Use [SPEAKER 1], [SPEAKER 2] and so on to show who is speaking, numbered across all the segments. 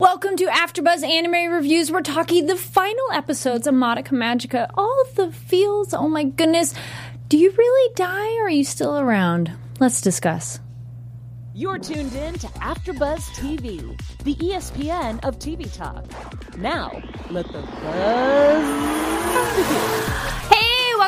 [SPEAKER 1] Welcome to AfterBuzz Anime Reviews. We're talking the final episodes of Madoka Magica. All the feels. Oh my goodness. Do you really die or are you still around? Let's discuss.
[SPEAKER 2] You're tuned in to AfterBuzz TV, the ESPN of TV talk. Now, let the buzz begin.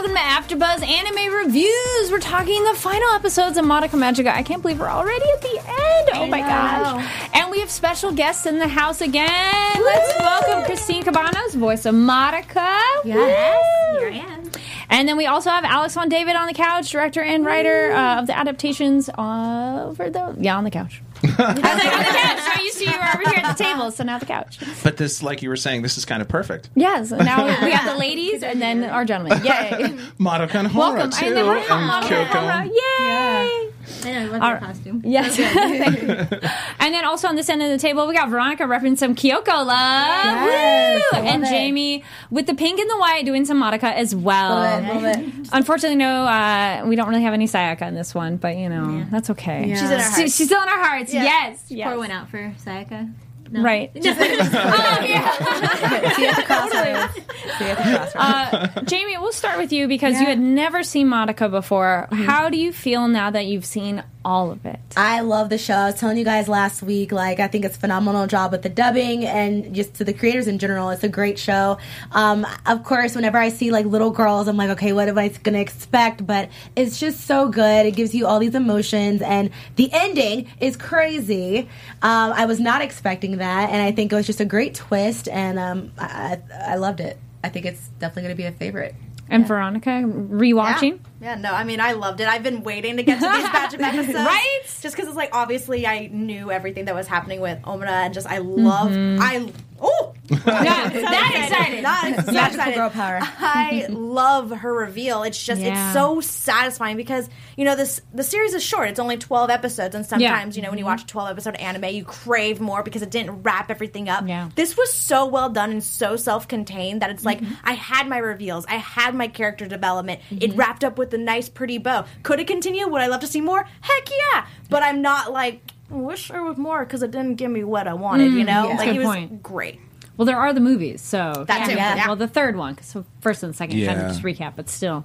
[SPEAKER 1] Welcome to AfterBuzz Anime Reviews. We're talking the final episodes of Madoka Magica. I can't believe we're already at the end. Oh my gosh. And we have special guests in the house again. Let's welcome Christine Cabanos, voice of Madoka.
[SPEAKER 3] Yes, here I am.
[SPEAKER 1] And then we also have Alex Von David on the couch, director and writer uh, of the adaptations over the yeah on the couch. I was like on the couch. I used to you were over here at the table, so now the couch.
[SPEAKER 4] But this, like you were saying, this is kind of perfect.
[SPEAKER 1] Yes. now we got the ladies and then our gentlemen. Yay!
[SPEAKER 4] Madoka and Homura
[SPEAKER 1] Welcome.
[SPEAKER 4] too,
[SPEAKER 1] and then we're Madoka
[SPEAKER 4] Kyoko.
[SPEAKER 1] Homura. Yay!
[SPEAKER 3] I know, I love
[SPEAKER 1] All right.
[SPEAKER 3] costume.
[SPEAKER 1] Yes. Thank. And then also on this end of the table, we got Veronica repping some Kyoko love.
[SPEAKER 3] Yes,
[SPEAKER 1] Woo! And
[SPEAKER 3] it.
[SPEAKER 1] Jamie with the pink and the white doing some Madoka as well.
[SPEAKER 3] Love it, love it.
[SPEAKER 1] Unfortunately, no, uh, we don't really have any Sayaka in this one, but you know, that's okay.
[SPEAKER 3] She's in our
[SPEAKER 1] She-
[SPEAKER 3] hearts.
[SPEAKER 1] she's still in our hearts.
[SPEAKER 3] Yeah.
[SPEAKER 1] Yes. yes.
[SPEAKER 3] Pour one out for Sayaka. No.
[SPEAKER 1] Right. Oh, yeah.
[SPEAKER 3] See at the crossroads. See at the crossroads.
[SPEAKER 1] Uh, Jamie, we'll start with you because you had never seen Madoka before. How do you feel now that you've seen all of it?
[SPEAKER 5] I love the show. I was telling you guys last week, like I think it's a phenomenal job with the dubbing and just to the creators in general. It's a great show. Um, of course, whenever I see like little girls, I'm like, okay, what am I gonna expect? But it's just so good. It gives you all these emotions, and the ending is crazy. Um, I was not expecting that, and I think it was just a great twist, and um, I, I loved it. I think it's definitely gonna be a favorite.
[SPEAKER 1] And Veronica, rewatching?
[SPEAKER 6] Yeah, no, I mean, I loved it. I've been waiting to get to these batch of episodes.
[SPEAKER 1] Right?
[SPEAKER 6] Just because it's like, obviously, I knew everything that was happening with Homura, and just, I love,
[SPEAKER 1] Mm-hmm.
[SPEAKER 6] I, oh!
[SPEAKER 1] Yeah, that excited.
[SPEAKER 6] Not so
[SPEAKER 5] Magical
[SPEAKER 6] excited.
[SPEAKER 5] girl power.
[SPEAKER 6] I love her reveal. It's just
[SPEAKER 1] Yeah.
[SPEAKER 6] it's so satisfying because you know this the series is short. It's only twelve episodes, and sometimes you know when you watch a twelve episode anime, you crave more because it didn't wrap everything up.
[SPEAKER 1] Yeah.
[SPEAKER 6] This was so well done and so self contained that it's like I had my reveals, I had my character development. It wrapped up with a nice, pretty bow. Could it continue? Would I love to see more? Heck yeah! But I'm not like. I wish there was more because it didn't give me what I wanted. you know,
[SPEAKER 1] That's a
[SPEAKER 6] like
[SPEAKER 1] good
[SPEAKER 6] it was
[SPEAKER 1] point.
[SPEAKER 6] great.
[SPEAKER 1] Well, there are the movies, so
[SPEAKER 6] That too, yeah.
[SPEAKER 1] Well, the third one, 'cause so first and second, kind of
[SPEAKER 4] Yeah.
[SPEAKER 1] just recap, but still.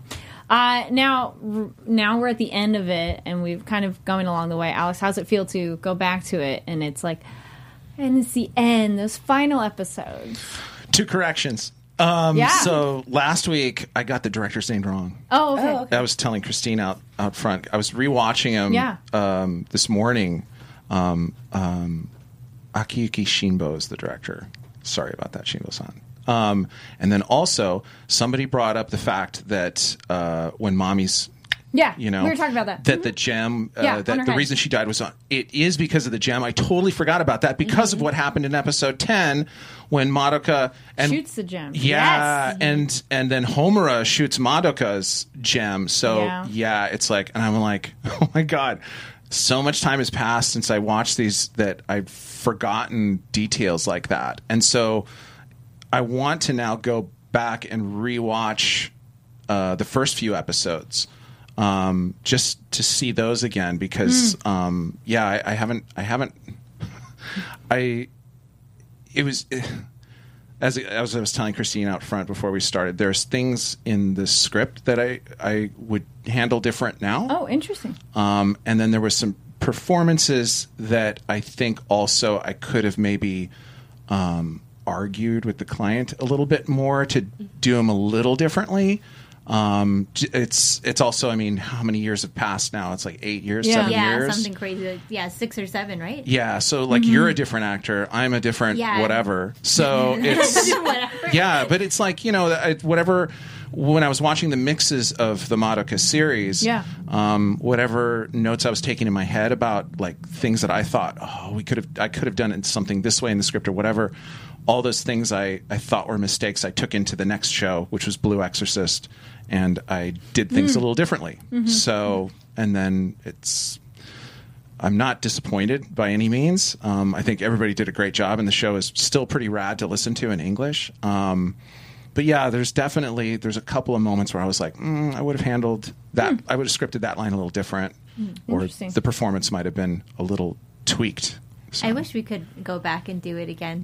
[SPEAKER 1] Uh, now, r- now we're at the end of it, and we've kind of going along the way. Alex, how's it feel to go back to it, and it's like, and it's the end, those final episodes.
[SPEAKER 4] Two corrections. Um,
[SPEAKER 1] Yeah.
[SPEAKER 4] So last week I got the director's name wrong.
[SPEAKER 1] Oh, okay.
[SPEAKER 4] I was telling Christine out out front. I was rewatching him
[SPEAKER 1] Yeah.
[SPEAKER 4] um, this morning. Um, um, Akiyuki Shinbo is the director. Sorry about that, Shinbo-san. Um, and then also somebody brought up the fact that uh, when Mami's
[SPEAKER 1] Yeah,
[SPEAKER 4] you know
[SPEAKER 1] we were talking about that.
[SPEAKER 4] that the gem uh,
[SPEAKER 1] Yeah,
[SPEAKER 4] that the
[SPEAKER 1] head.
[SPEAKER 4] reason she died was on it is because of the gem i totally forgot about that because
[SPEAKER 1] Mm-hmm.
[SPEAKER 4] of what happened in episode 10 when madoka and
[SPEAKER 1] Shoots the gem.
[SPEAKER 4] yeah
[SPEAKER 1] Yes.
[SPEAKER 4] and and then homura shoots madoka's gem so
[SPEAKER 1] Yeah.
[SPEAKER 4] yeah. it's like and i'm like oh my god so much time has passed since i watched these that i've forgotten details like that and so I want to now go back and rewatch uh, the first few episodes um, just to see those again because um, yeah, I, I haven't I haven't I it was as as I was telling Christine out front before we started. There's things in the script that I I would handle different now.
[SPEAKER 1] oh, interesting.
[SPEAKER 4] Um, and then there was some performances that I think also I could have maybe um, argued with the client a little bit more to do them a little differently. Um, it's it's also I mean how many years have passed now? It's like eight years,
[SPEAKER 1] Yeah.
[SPEAKER 4] seven
[SPEAKER 3] yeah,
[SPEAKER 4] years.
[SPEAKER 3] something crazy. Like, yeah, six or seven, right?
[SPEAKER 4] Yeah, so like you're a different actor, I'm a different
[SPEAKER 3] Yeah.
[SPEAKER 4] whatever. So it's
[SPEAKER 3] Whatever.
[SPEAKER 4] yeah, but it's like you know I, whatever. When I was watching the mixes of the Madoka series,
[SPEAKER 1] Yeah.
[SPEAKER 4] um, whatever notes I was taking in my head about like things that I thought, oh, we could have, I could have done it something this way in the script or whatever. All those things I, I thought were mistakes, I took into the next show, which was Blue Exorcist, and I did things a little differently. So, and then it's I'm not disappointed by any means. Um, I think everybody did a great job, and the show is still pretty rad to listen to in English. Um, but yeah, there's definitely there's a couple of moments where I was like, mm, I would have handled that. I would have scripted that line a little different, or the performance might have been a little tweaked So.
[SPEAKER 3] I wish we could go back and do it again.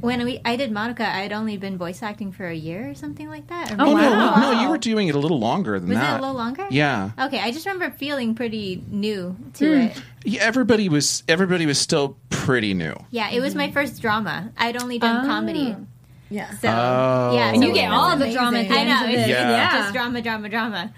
[SPEAKER 3] when we I did Madoka, I had only been voice acting for a year or something like that.
[SPEAKER 4] Oh,
[SPEAKER 3] maybe-
[SPEAKER 4] no, no, you were doing it a little longer than
[SPEAKER 3] Was
[SPEAKER 4] that.
[SPEAKER 3] it a little longer?
[SPEAKER 4] Yeah.
[SPEAKER 3] Okay, I just remember feeling pretty new to
[SPEAKER 1] Hmm.
[SPEAKER 3] it.
[SPEAKER 4] Yeah, everybody was everybody was still pretty new.
[SPEAKER 3] Yeah, it was my first drama. I'd only done comedy.
[SPEAKER 5] Yeah.
[SPEAKER 3] So
[SPEAKER 4] Oh.
[SPEAKER 3] yeah,
[SPEAKER 1] And
[SPEAKER 3] so
[SPEAKER 1] you get all of the drama at the
[SPEAKER 3] I
[SPEAKER 1] end
[SPEAKER 3] know.
[SPEAKER 1] of
[SPEAKER 3] It's
[SPEAKER 1] it.
[SPEAKER 4] Yeah.
[SPEAKER 3] just drama, drama, drama.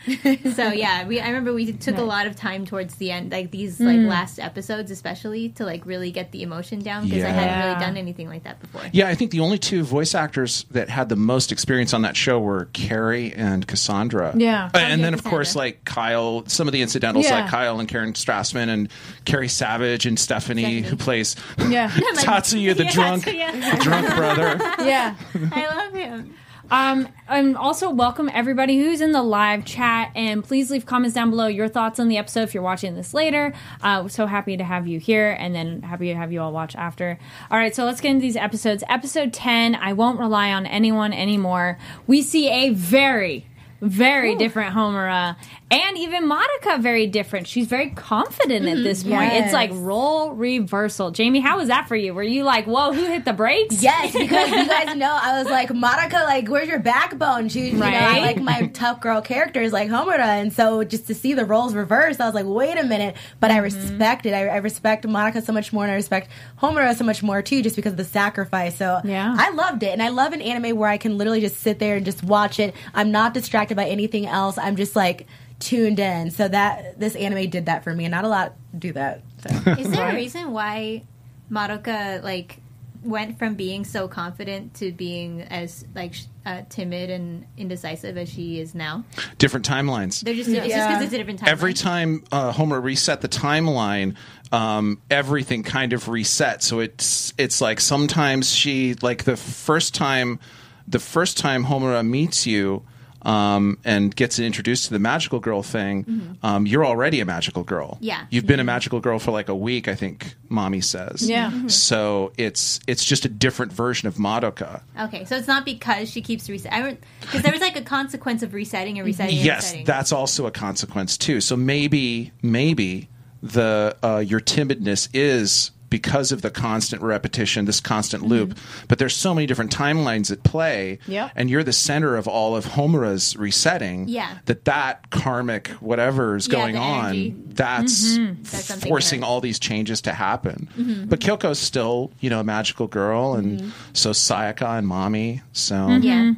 [SPEAKER 3] so yeah, we. I remember we took a lot of time towards the end, like these
[SPEAKER 1] Hmm.
[SPEAKER 3] like last episodes, especially to like really get the emotion down because I hadn't really done anything like that before.
[SPEAKER 4] Yeah, I think the only two voice actors that had the most experience on that show were Carrie and Cassandra.
[SPEAKER 1] Yeah.
[SPEAKER 4] Uh, and then of course like Kyle, some of the incidentals
[SPEAKER 1] Yeah.
[SPEAKER 4] like Kyle and Karen Strassman and Carrie Savage and Stephanie,
[SPEAKER 3] Stephanie.
[SPEAKER 4] who plays
[SPEAKER 1] Yeah.
[SPEAKER 4] Tatsuya the
[SPEAKER 3] Yeah,
[SPEAKER 4] drunk,
[SPEAKER 3] Tatsuya.
[SPEAKER 4] the drunk brother.
[SPEAKER 1] yeah.
[SPEAKER 3] I love him.
[SPEAKER 1] Um, and also welcome everybody who's in the live chat, and please leave comments down below your thoughts on the episode if you're watching this later. Uh, we're so happy to have you here, and then happy to have you all watch after. All right, so let's get into these episodes. Episode ten, I won't rely on anyone anymore. We see a very very different Homura, and even Madoka very different. She's very confident at mm-hmm. this point. It's like role reversal. Jamie, how was that for you? Were you like, "Whoa, who hit the brakes"?
[SPEAKER 5] Yes, because you guys know I was like Madoka, like where's your backbone? She, you know, I like my tough girl characters like Homura, and so just to see the roles reversed, I was like, wait a minute. But I mm-hmm. respect it. I, I respect Madoka so much more, and I respect Homura so much more too, just because of the sacrifice. So
[SPEAKER 1] Yeah.
[SPEAKER 5] I loved it, and I love an anime where I can literally just sit there and just watch it. I'm not distracted by anything else. I'm just like tuned in. So that this anime did that for me, and not a lot do that. So.
[SPEAKER 3] Is there a reason why Madoka like went from being so confident to being as like uh, timid and indecisive as she is now?
[SPEAKER 4] Different timelines.
[SPEAKER 3] They're just it's just
[SPEAKER 5] Yeah.
[SPEAKER 3] because it's a different time.
[SPEAKER 4] Every time uh, Homura reset the timeline, um, everything kind of reset. So it's it's like sometimes she like the first time, the first time Homura meets you. Um, and gets introduced to the magical girl thing. Um, you're already a magical girl.
[SPEAKER 3] Mm-hmm. Yeah.
[SPEAKER 4] you've been a magical girl for like a week. I think Mami says.
[SPEAKER 1] Yeah.
[SPEAKER 3] Mm-hmm.
[SPEAKER 4] So it's it's just a different version of Madoka.
[SPEAKER 3] Okay, so it's not because she keeps resetting. Because there was like a consequence of resetting and resetting. and
[SPEAKER 4] yes
[SPEAKER 3] resetting.
[SPEAKER 4] that's also a consequence too so maybe maybe the uh, your timidness is because of the constant repetition this constant mm-hmm. loop but there's so many different timelines at play
[SPEAKER 1] Yep.
[SPEAKER 4] and you're the center of all of homura's resetting
[SPEAKER 3] Yeah.
[SPEAKER 4] that that karmic whatever is
[SPEAKER 3] Yeah,
[SPEAKER 4] going on
[SPEAKER 3] energy.
[SPEAKER 4] that's
[SPEAKER 3] mm-hmm. That's
[SPEAKER 4] forcing all these changes to happen mm-hmm. but kyoko's still you know a magical girl and so sayaka and Mami so
[SPEAKER 3] Yeah.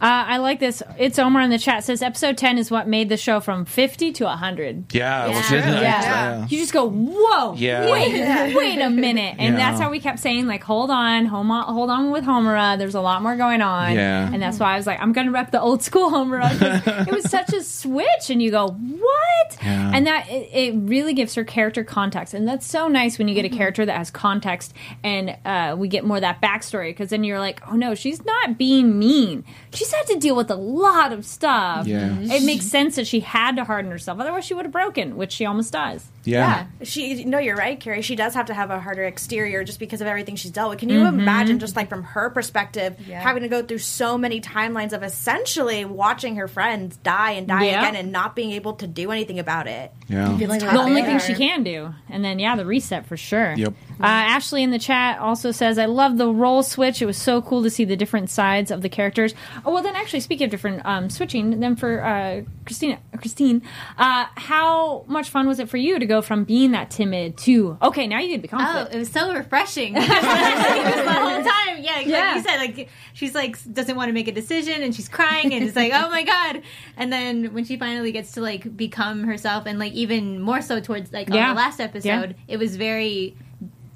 [SPEAKER 1] Uh, I like this. It's Omar in the chat says episode 10 is what made the show from 50 to 100.
[SPEAKER 4] yeah, it was
[SPEAKER 3] Yeah.
[SPEAKER 4] good.
[SPEAKER 1] Yeah. You just go, whoa,
[SPEAKER 4] Yeah.
[SPEAKER 1] wait, wait a minute. And
[SPEAKER 4] Yeah.
[SPEAKER 1] that's how we kept saying, like, hold on, hold on, hold on with Homura. There's a lot more going on.
[SPEAKER 4] Yeah.
[SPEAKER 1] And that's why I was like, I'm going to rep the old school Homura. 'cause it was such a switch. And you go, what?
[SPEAKER 4] Yeah.
[SPEAKER 1] And that, it, it really gives her character context. And that's so nice when you get a character that has context and uh, we get more of that backstory. Because then you're like, oh no, she's not being mean. She's had to deal with a lot of stuff.
[SPEAKER 4] Yeah.
[SPEAKER 1] It makes sense that she had to harden herself. Otherwise, she would have broken, which she almost does.
[SPEAKER 4] Yeah.
[SPEAKER 6] She, no, you're right, Carrie. She does have to have a harder exterior just because of everything she's dealt with. Can you imagine, just like from her perspective, having to go through so many timelines of essentially watching her friends die and die
[SPEAKER 1] Yeah.
[SPEAKER 6] again and not being able to do anything about it?
[SPEAKER 4] yeah.
[SPEAKER 5] Feeling
[SPEAKER 1] the only thing she can do. And then, yeah, the reset for sure.
[SPEAKER 4] Yep.
[SPEAKER 1] Uh, Ashley in the chat also says, I love the role switch. It was so cool to see the different sides of the characters. Oh, well, then actually, speaking of different um, switching, then for uh, Christina, Christine, uh, how much fun was it for you to go from being that timid to, okay, now you can be
[SPEAKER 3] oh,
[SPEAKER 1] confident.
[SPEAKER 3] Oh, it was so refreshing. the whole time, yeah, like
[SPEAKER 1] Yeah.
[SPEAKER 3] you said, like she's like doesn't want to make a decision, and she's crying, and it's like, oh my god. And then when she finally gets to like become herself, and like even more so towards like
[SPEAKER 1] Yeah.
[SPEAKER 3] on the last episode, it was very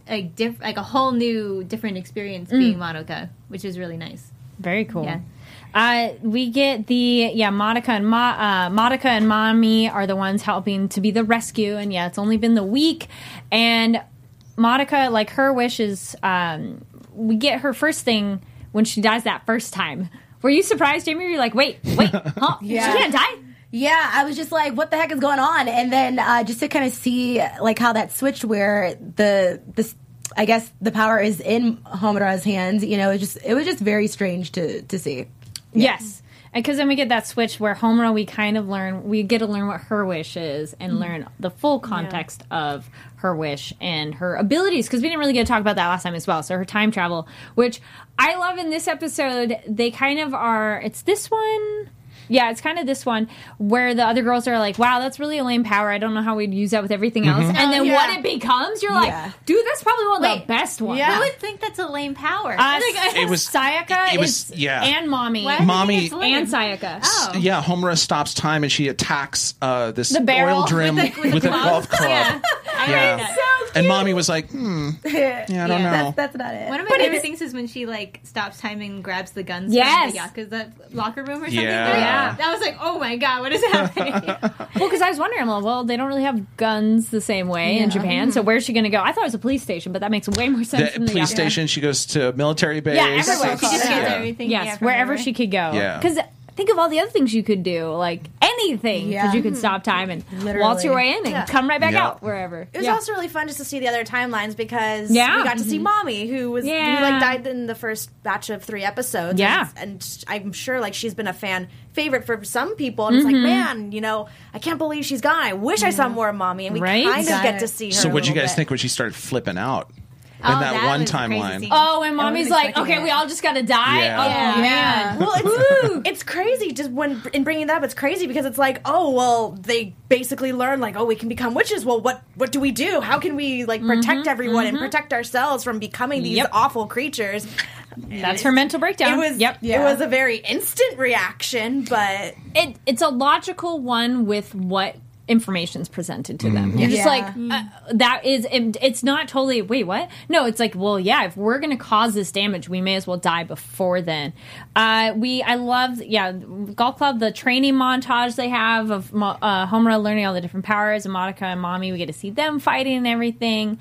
[SPEAKER 3] like diff- like a whole new different experience mm. being Madoka, which is really nice.
[SPEAKER 1] Very cool.
[SPEAKER 3] Yeah.
[SPEAKER 1] Uh, we get the yeah, Madoka and Ma, uh, Madoka and Mami are the ones helping to be the rescue, and yeah, it's only been the week, and Madoka, like her wish is, um, we get her first thing when she dies that first time. Were you surprised, Jamie? Were you like, wait, wait, huh?
[SPEAKER 5] Yeah.
[SPEAKER 1] She can't die?
[SPEAKER 5] Yeah, I was just like, what the heck is going on? And then uh, just to kind of see like how that switched where the this I guess the power is in Homura's hands, you know, it just it was just very strange to to see.
[SPEAKER 1] Yes. Because then we get that switch where Homura, we kind of learn, we get to learn what her wish is and mm-hmm. learn the full context of her wish and her abilities. Because we didn't really get to talk about that last time as well. So her time travel, which I love in this episode, they kind of are, it's this one. Yeah, it's kind of this one where the other girls are like, "Wow, that's really a lame power. I don't know how we'd use that with everything else." And then
[SPEAKER 6] yeah.
[SPEAKER 1] what it becomes, you're like,
[SPEAKER 5] Yeah.
[SPEAKER 1] "Dude, that's probably one of
[SPEAKER 3] Wait,
[SPEAKER 1] the best ones."
[SPEAKER 6] yeah.
[SPEAKER 3] I would think that's a lame power.
[SPEAKER 1] Uh,
[SPEAKER 4] It was-
[SPEAKER 1] Sayaka
[SPEAKER 4] it was-
[SPEAKER 1] is
[SPEAKER 4] yeah.
[SPEAKER 1] and Mami
[SPEAKER 3] Why do you think Mami-
[SPEAKER 1] and Sayaka.
[SPEAKER 3] Oh.
[SPEAKER 4] Yeah, Homura stops time and she attacks uh, this
[SPEAKER 1] The barrel
[SPEAKER 4] oil drum
[SPEAKER 1] with
[SPEAKER 4] with,
[SPEAKER 1] the-
[SPEAKER 4] a golf club.
[SPEAKER 3] Yeah.
[SPEAKER 4] Yeah.
[SPEAKER 3] like.
[SPEAKER 4] And Mami was like, hmm, yeah, I don't
[SPEAKER 3] Yeah.
[SPEAKER 4] know.
[SPEAKER 5] That's not it.
[SPEAKER 3] One of my favorite things is when she like stops time and grabs the guns
[SPEAKER 1] Yes.
[SPEAKER 3] from the Yakuza locker room or something.
[SPEAKER 4] Yeah.
[SPEAKER 1] Yeah.
[SPEAKER 3] That was like, oh my god, what is happening?
[SPEAKER 1] Well, because I was wondering, well, well, they don't really have guns the same way in Japan, so mm-hmm. where's she going to go? I thought it was a police station, but that makes way more sense.
[SPEAKER 4] the
[SPEAKER 1] than the
[SPEAKER 4] police
[SPEAKER 1] Yakuza.
[SPEAKER 4] station, she goes to military base.
[SPEAKER 1] Yeah, everywhere.
[SPEAKER 3] she just
[SPEAKER 1] Yeah.
[SPEAKER 3] gets everything.
[SPEAKER 1] Yes,
[SPEAKER 3] yeah,
[SPEAKER 1] wherever
[SPEAKER 3] everywhere.
[SPEAKER 1] she could go.
[SPEAKER 4] Yeah.
[SPEAKER 1] Because think of all the other things you could do, like anything, because
[SPEAKER 5] Yeah.
[SPEAKER 1] you could stop time and
[SPEAKER 5] Literally.
[SPEAKER 1] waltz your way in and
[SPEAKER 6] Yeah.
[SPEAKER 1] come right back
[SPEAKER 4] Yeah.
[SPEAKER 1] out wherever.
[SPEAKER 6] It was
[SPEAKER 1] Yeah.
[SPEAKER 6] also really fun just to see the other timelines because
[SPEAKER 1] Yeah.
[SPEAKER 6] we got to see Mami who was
[SPEAKER 1] Yeah.
[SPEAKER 6] who like died in the first batch of three episodes.
[SPEAKER 1] Yeah.
[SPEAKER 6] and, and I'm sure like she's been a fan favorite for some people, and it's
[SPEAKER 1] Mm-hmm.
[SPEAKER 6] like, man, you know, I can't believe she's gone. I wish I saw more of Mami, and we
[SPEAKER 1] Right?
[SPEAKER 6] kind of
[SPEAKER 5] Got
[SPEAKER 6] get
[SPEAKER 5] it.
[SPEAKER 6] to see her.
[SPEAKER 4] So what'd you guys
[SPEAKER 6] bit.
[SPEAKER 4] think when she started flipping out in oh, that,
[SPEAKER 3] that
[SPEAKER 4] one
[SPEAKER 3] was a
[SPEAKER 4] timeline?
[SPEAKER 1] Oh, and Mami's like, okay,
[SPEAKER 5] it.
[SPEAKER 1] we all just got to die.
[SPEAKER 4] Yeah.
[SPEAKER 1] Oh
[SPEAKER 3] Yeah.
[SPEAKER 1] man.
[SPEAKER 6] Well, it's, it's crazy just when in bringing that up. It's crazy because it's like, oh well, they basically learn like, oh, we can become witches. Well, what what do we do? How can we like mm-hmm, protect everyone and mm-hmm. protect ourselves from becoming these
[SPEAKER 1] Yep.
[SPEAKER 6] awful creatures?
[SPEAKER 1] That's her mental breakdown.
[SPEAKER 6] It was
[SPEAKER 1] Yep.
[SPEAKER 6] It was a very instant reaction, but
[SPEAKER 1] it, it's a logical one with what information's presented to them. You're just
[SPEAKER 5] Yeah.
[SPEAKER 1] like uh, that is it, it's not totally wait what? No, it's like well yeah, if we're going to cause this damage, we may as well die before then. Uh, we I love yeah, golf club the training montage they have of Mo- uh, Homura learning all the different powers and Madoka and Mami we get to see them fighting and everything.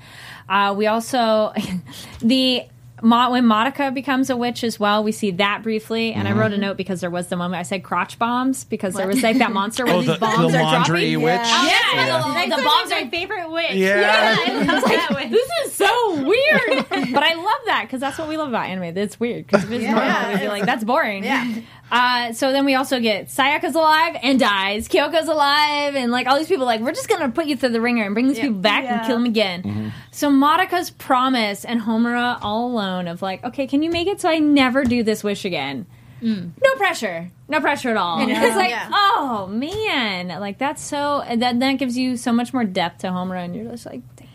[SPEAKER 1] Uh, we also the Mo- when Madoka becomes a witch as well, we see that briefly. And I mm-hmm. wrote a note because there was the moment I said crotch bombs because there was like that monster where
[SPEAKER 4] Oh,
[SPEAKER 1] these
[SPEAKER 4] the, the
[SPEAKER 1] bombs are
[SPEAKER 4] laundry
[SPEAKER 1] dropping.
[SPEAKER 4] witch.
[SPEAKER 1] Oh, yeah, the, the bombs are
[SPEAKER 3] my favorite witch.
[SPEAKER 4] Yeah.
[SPEAKER 3] I love that
[SPEAKER 1] this is so weird, but I love that because that's what we love about anime. It's weird because if it's normal, we'd be like, "That's boring."
[SPEAKER 6] Yeah.
[SPEAKER 1] Uh, so then we also get Sayaka's alive and dies. Kyoko's alive, and like all these people, like we're just gonna put you through the ringer and bring these people back and kill them again. Mm-hmm. So Madoka's promise and Homura all alone of like, okay, can you make it so I never do this wish again? Mm. No pressure, no pressure at all. It's like,
[SPEAKER 6] Yeah.
[SPEAKER 1] oh man, like that's so that that gives you so much more depth to Homura, and you're just like, damn.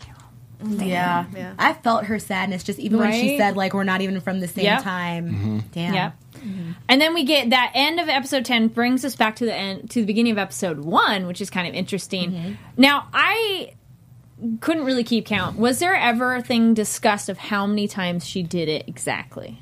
[SPEAKER 5] Yeah.
[SPEAKER 6] Yeah.
[SPEAKER 5] I felt her sadness just even when she said like we're not even from the same
[SPEAKER 1] Yep.
[SPEAKER 5] time. Mm-hmm. Damn.
[SPEAKER 1] Yep. And then we get that end of episode 10 brings us back to the end to the beginning of episode 1, which is kind of interesting. Now, I couldn't really keep count. Was there ever a thing discussed of how many times she did it exactly?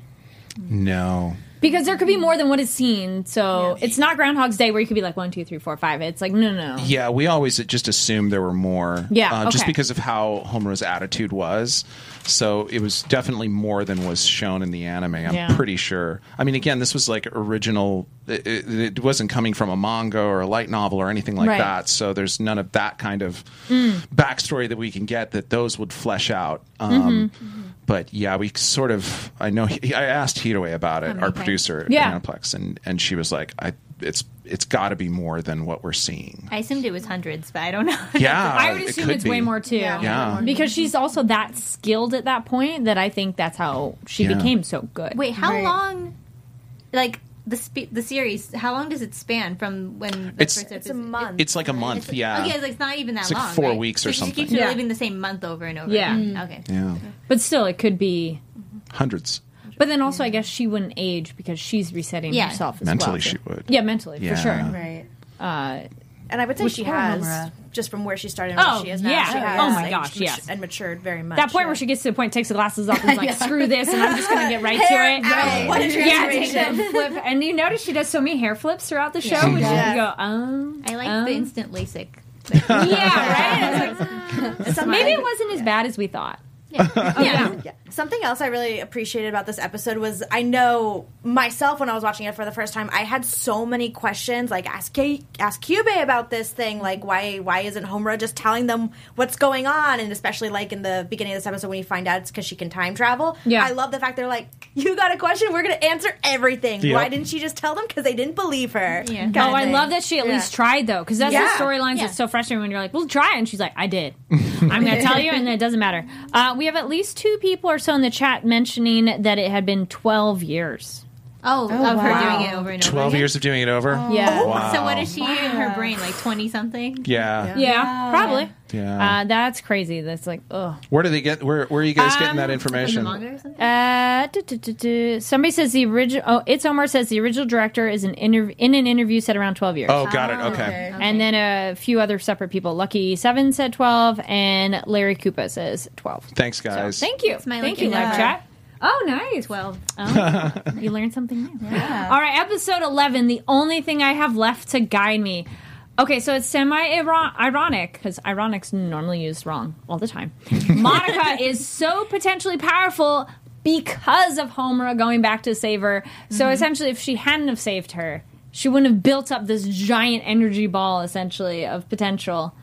[SPEAKER 4] No.
[SPEAKER 1] Because there could be more than what is seen. So it's not Groundhog's Day where you could be like one, two, three, four, five. It's like, no, no, no.
[SPEAKER 4] Yeah, we always just assumed there were more.
[SPEAKER 1] Yeah,
[SPEAKER 4] uh, just because of how Homura's attitude was. So it was definitely more than was shown in the anime. I'm
[SPEAKER 1] Yeah.
[SPEAKER 4] pretty sure. I mean, again, this was like original. It, it, wasn't coming from a manga or a light novel or anything like
[SPEAKER 1] Right.
[SPEAKER 4] that. So there's none of that kind of
[SPEAKER 1] Mm.
[SPEAKER 4] backstory that we can get that those would flesh out.
[SPEAKER 1] Mm-hmm.
[SPEAKER 4] Um, But yeah, we sort of. I know. He, I asked Hiroe about it, our producer
[SPEAKER 1] Yeah.
[SPEAKER 4] at Aniplex, and and she was like, "I it's it's got to be more than what we're seeing."
[SPEAKER 3] I assumed it was hundreds, but I don't know.
[SPEAKER 4] Yeah,
[SPEAKER 1] I would
[SPEAKER 4] it
[SPEAKER 1] assume
[SPEAKER 4] could
[SPEAKER 1] it's
[SPEAKER 4] be.
[SPEAKER 1] way more too.
[SPEAKER 4] Yeah.
[SPEAKER 1] Because she's also that skilled at that point that I think that's how she
[SPEAKER 4] Yeah.
[SPEAKER 1] became so good.
[SPEAKER 3] Wait, how
[SPEAKER 5] Right.
[SPEAKER 3] long? Like the spe- the series, how long does it span from when the
[SPEAKER 4] It's-
[SPEAKER 3] first
[SPEAKER 6] it's a month.
[SPEAKER 4] It's like a month, yeah.
[SPEAKER 3] Okay, it's, like, it's not even that
[SPEAKER 4] It's like
[SPEAKER 3] long.
[SPEAKER 4] four
[SPEAKER 3] right?
[SPEAKER 4] weeks
[SPEAKER 3] so
[SPEAKER 4] or
[SPEAKER 3] She
[SPEAKER 4] something.
[SPEAKER 3] keeps
[SPEAKER 1] Yeah.
[SPEAKER 3] reliving the same month over and over.
[SPEAKER 1] Yeah.
[SPEAKER 3] again. Mm. Okay.
[SPEAKER 4] Yeah,
[SPEAKER 1] But still, it could be
[SPEAKER 4] hundreds.
[SPEAKER 1] But then also, I guess she wouldn't age because she's resetting
[SPEAKER 3] Yeah.
[SPEAKER 1] herself as
[SPEAKER 4] Mentally
[SPEAKER 1] well.
[SPEAKER 4] she would.
[SPEAKER 1] Yeah, mentally
[SPEAKER 4] Yeah.
[SPEAKER 1] for sure.
[SPEAKER 5] Right.
[SPEAKER 1] Uh,
[SPEAKER 6] and I would say
[SPEAKER 1] Which
[SPEAKER 6] she
[SPEAKER 1] poor
[SPEAKER 6] has
[SPEAKER 1] Homura.
[SPEAKER 6] just from where she started and
[SPEAKER 1] Oh,
[SPEAKER 6] where she is now.
[SPEAKER 1] yeah.
[SPEAKER 6] She has,
[SPEAKER 1] Oh my
[SPEAKER 6] like,
[SPEAKER 1] gosh,
[SPEAKER 6] mat-
[SPEAKER 1] yes.
[SPEAKER 6] and matured very much.
[SPEAKER 1] that point
[SPEAKER 6] yeah.
[SPEAKER 1] where she gets to the point, takes the glasses off, and is like, "Screw this," and I'm just gonna get right to it.
[SPEAKER 6] out. What a
[SPEAKER 1] Yeah, take
[SPEAKER 6] transformation.
[SPEAKER 1] that flip. And you notice she does so many hair flips throughout the show, which
[SPEAKER 6] Yeah.
[SPEAKER 1] you go, "Um,
[SPEAKER 3] I like
[SPEAKER 1] um."
[SPEAKER 3] the instant LASIK.
[SPEAKER 1] yeah, right." It's like, so maybe it wasn't as bad as we thought.
[SPEAKER 6] yeah. yeah. Something else I really appreciated about this episode was I know myself when I was watching it for the first time, I had so many questions. Like ask K- ask Kyubey about this thing. Like why why isn't Homura just telling them what's going on? And especially like in the beginning of this episode when you find out it's because she can time travel.
[SPEAKER 1] Yeah.
[SPEAKER 6] I love the fact they're like, you got a question, we're gonna answer everything.
[SPEAKER 4] Yep.
[SPEAKER 6] Why didn't she just tell them? Because they didn't believe her.
[SPEAKER 3] Yeah.
[SPEAKER 6] kinda
[SPEAKER 1] Oh, I love that she at
[SPEAKER 6] Yeah.
[SPEAKER 1] least tried though, because that's
[SPEAKER 6] Yeah.
[SPEAKER 1] the storylines
[SPEAKER 3] Yeah.
[SPEAKER 1] that's so frustrating when you're like, "Well, try," and she's like, "I did." I'm going to tell you, and it doesn't matter. Uh, we have at least two people or so in the chat mentioning that it had been 12 years.
[SPEAKER 3] Oh, of her doing it over and over.
[SPEAKER 4] 12
[SPEAKER 3] again?
[SPEAKER 4] years of doing it over?
[SPEAKER 1] Yeah,
[SPEAKER 4] Wow.
[SPEAKER 3] So what is she in her brain? Like twenty something?
[SPEAKER 4] Yeah.
[SPEAKER 1] yeah, probably.
[SPEAKER 4] Yeah.
[SPEAKER 1] Uh, that's crazy. That's like, ugh.
[SPEAKER 4] Where do they get, where, where are you guys getting
[SPEAKER 1] Um,
[SPEAKER 4] that
[SPEAKER 3] In the
[SPEAKER 4] information?
[SPEAKER 3] manga or something?
[SPEAKER 1] Uh, du- du- du- du. somebody says the original. Oh, it's Omar says the original director is an interv- in an interview said around 12 years.
[SPEAKER 4] Oh, got it. Okay.
[SPEAKER 1] And then a few other separate people. Lucky Seven said 12, and Larry Koopa says 12.
[SPEAKER 4] Thanks,
[SPEAKER 1] So,
[SPEAKER 4] guys.
[SPEAKER 1] thank you.
[SPEAKER 3] my
[SPEAKER 1] Thank you, live chat. Oh, nice.
[SPEAKER 3] Twelve.
[SPEAKER 1] Oh, you learned something new. All right, episode 11, the only thing I have left to guide me. Okay, so it's semi ironic because ironic's normally used wrong all the time. Madoka is so potentially powerful because of Homura going back to save her. So mm-hmm. essentially, if she hadn't have saved her, she wouldn't have built up this giant energy ball essentially of potential.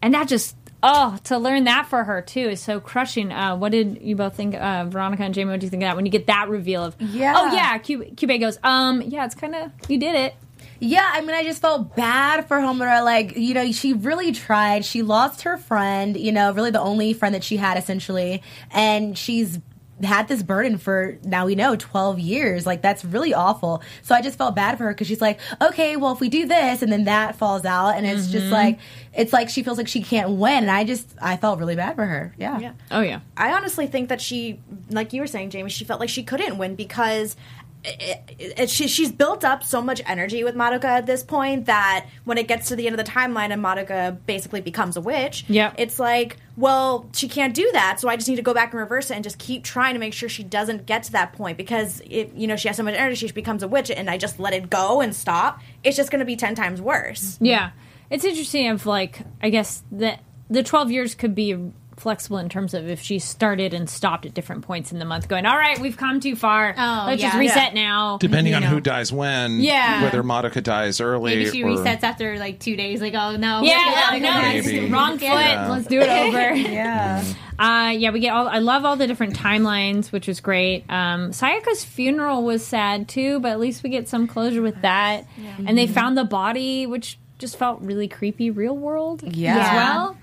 [SPEAKER 1] And that just oh, to learn that for her too is so crushing. Uh, what did you both think, uh, Veronica and Jamie? What do you think of that when you get that reveal of
[SPEAKER 5] Yeah.
[SPEAKER 1] Oh yeah, Kyubey, Kyubey goes, um, yeah, it's kind of you did it.
[SPEAKER 5] Yeah, I mean, I just felt bad for Homura. Like, you know, she really tried. She lost her friend, you know, really the only friend that she had, essentially. And she's had this burden for now we know 12 years. Like that's really awful. So i just felt bad for her because she's like okay well if we do this and then that falls out and it's just mm-hmm. like it's like she feels like she can't win and i just i felt really bad for her. Yeah,
[SPEAKER 6] Yeah.
[SPEAKER 1] Oh yeah,
[SPEAKER 6] I honestly think that she, like you were saying, Jamie, she felt like she couldn't win because it, it, it- she, she's built up so much energy with Madoka at this point that when it gets to the end of the timeline and Madoka basically becomes a witch,
[SPEAKER 1] Yep.
[SPEAKER 6] it's like, well, she can't do that, so I just need to go back and reverse it and just keep trying to make sure she doesn't get to that point because if you know she has so much energy, she becomes a witch, and I just let it go and stop, it's just going to be ten times worse.
[SPEAKER 1] yeah. It's interesting. Of like, I guess that the twelve years could be flexible in terms of if she started and stopped at different points in the month, going, all right, we've come too far.
[SPEAKER 3] Oh,
[SPEAKER 1] Let's just
[SPEAKER 3] yeah.
[SPEAKER 1] reset now.
[SPEAKER 4] Depending
[SPEAKER 1] You
[SPEAKER 4] on
[SPEAKER 1] know.
[SPEAKER 4] who dies when,
[SPEAKER 1] Yeah.
[SPEAKER 4] whether Madoka dies early
[SPEAKER 3] Maybe she
[SPEAKER 4] or
[SPEAKER 3] resets after like two days. Like, oh no,
[SPEAKER 1] Yeah,
[SPEAKER 3] we gotta
[SPEAKER 1] no,
[SPEAKER 3] go back.
[SPEAKER 1] Wrong foot.
[SPEAKER 3] Yeah.
[SPEAKER 1] Let's do it over.
[SPEAKER 5] yeah.
[SPEAKER 1] Uh, yeah, we get all. I love all the different timelines, which was great. Um, Sayaka's funeral was sad too, but at least we get some closure with that. And they found the body, which just felt really creepy, real world
[SPEAKER 5] Yeah.
[SPEAKER 1] as well.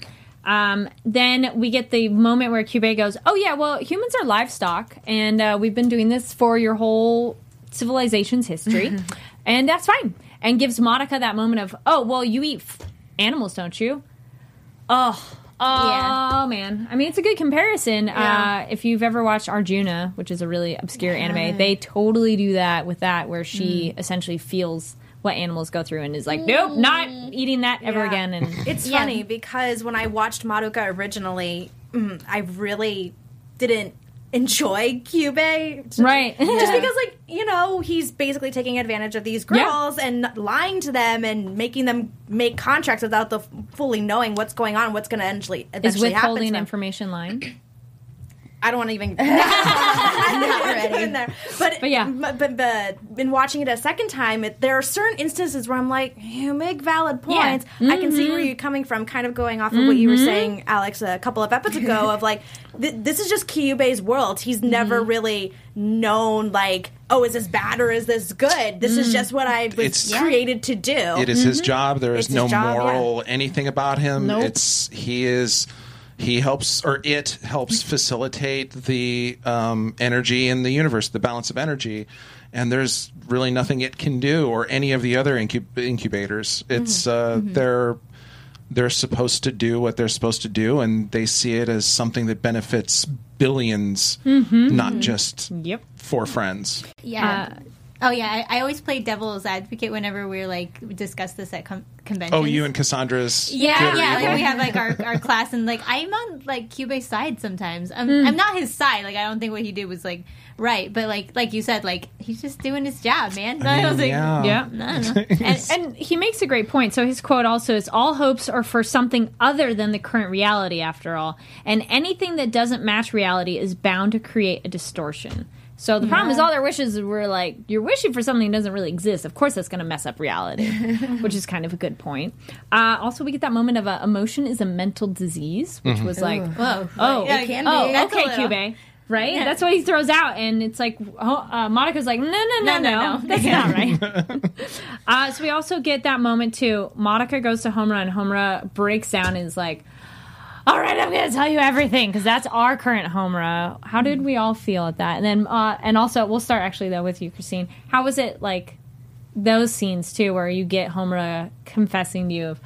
[SPEAKER 1] Um, then we get the moment where Kyubey goes, "Oh yeah, well humans are livestock, and uh, we've been doing this for your whole civilization's history, and that's fine." And gives Madoka that moment of, "Oh well, you eat f- animals, don't you?" Oh, oh
[SPEAKER 3] Yeah.
[SPEAKER 1] man. I mean, it's a good comparison. Uh, if you've ever watched Arjuna, which is a really obscure anime, they totally do that with that, where she essentially feels what animals go through and is like, nope, not eating that ever
[SPEAKER 6] Yeah.
[SPEAKER 1] again. And
[SPEAKER 6] It's
[SPEAKER 3] Yeah.
[SPEAKER 6] funny because when I watched Madoka originally, mm, I really didn't enjoy Kyubey.
[SPEAKER 1] Right.
[SPEAKER 6] Just because, like, you know, he's basically taking advantage of these
[SPEAKER 1] Yeah.
[SPEAKER 6] girls and lying to them and making them make contracts without the fully knowing what's going on, what's going to eventually,
[SPEAKER 1] is
[SPEAKER 6] eventually happen to
[SPEAKER 1] withholding
[SPEAKER 6] them.
[SPEAKER 1] information lying?
[SPEAKER 6] I don't want to even not in there. But,
[SPEAKER 1] But yeah.
[SPEAKER 6] but, but, but in watching it a second time, it, there are certain instances where I'm like, you make valid points. I can see where
[SPEAKER 1] Mm-hmm.
[SPEAKER 6] you're coming from, kind of going off of what you were saying, Alex, a couple of episodes ago. of like, th- this is just Kyubey's world. He's never
[SPEAKER 1] Mm-hmm.
[SPEAKER 6] really known like, oh, is this bad or is this good? This
[SPEAKER 1] Mm.
[SPEAKER 6] is just what I was
[SPEAKER 4] It's-
[SPEAKER 6] created to do.
[SPEAKER 4] It is his job. There is
[SPEAKER 6] It's
[SPEAKER 4] no
[SPEAKER 6] job,
[SPEAKER 4] moral anything about him.
[SPEAKER 1] Nope.
[SPEAKER 4] It's he is he helps or it helps facilitate the um, energy in the universe, the balance of energy, and there's really nothing it can do or any of the other incub- incubators. It's uh, they're they're supposed to do what they're supposed to do, and they see it as something that benefits 1000000000s not just
[SPEAKER 1] Yep.
[SPEAKER 4] four friends.
[SPEAKER 3] Yeah. Oh yeah, I, I always play devil's advocate whenever we're like discuss this at com- conventions.
[SPEAKER 4] Oh, you and Cassandra's.
[SPEAKER 3] Yeah,
[SPEAKER 4] good or
[SPEAKER 3] yeah.
[SPEAKER 4] evil?
[SPEAKER 3] Like we have like our, our class, and like I'm on like Kyubey's side sometimes. I'm
[SPEAKER 1] Hmm.
[SPEAKER 3] I'm not his side. Like I don't think what he did was like right, but like like you said, like he's just doing his job, man.
[SPEAKER 4] I
[SPEAKER 3] I was like,
[SPEAKER 4] yeah.
[SPEAKER 1] Yeah.
[SPEAKER 3] I don't
[SPEAKER 1] and, and he makes a great point. So his quote also is all hopes are for something other than the current reality after all. And anything that doesn't match reality is bound to create a distortion. So the problem is all their wishes were like you're wishing for something that doesn't really exist. Of course that's going to mess up reality, which is kind of a good point. Uh, also we get that moment of uh, emotion is a mental disease, which was like
[SPEAKER 3] Whoa.
[SPEAKER 1] oh,
[SPEAKER 3] Yeah,
[SPEAKER 5] it can
[SPEAKER 1] oh,
[SPEAKER 5] be.
[SPEAKER 1] Okay,
[SPEAKER 3] little-
[SPEAKER 1] Kyubey. Right? That's what he throws out. And it's like, oh, uh, Madoka's like, no, no, no, no,
[SPEAKER 3] No, no, no.
[SPEAKER 1] That's not right. uh, so we also get that moment too. Madoka goes to Homura and Homura breaks down and is like, all right, I'm going to tell you everything because that's our current Homura. How did we all feel at that? And then, uh, and also, we'll start actually though with you, Christine. How was it like those scenes too, where you get Homura confessing to you of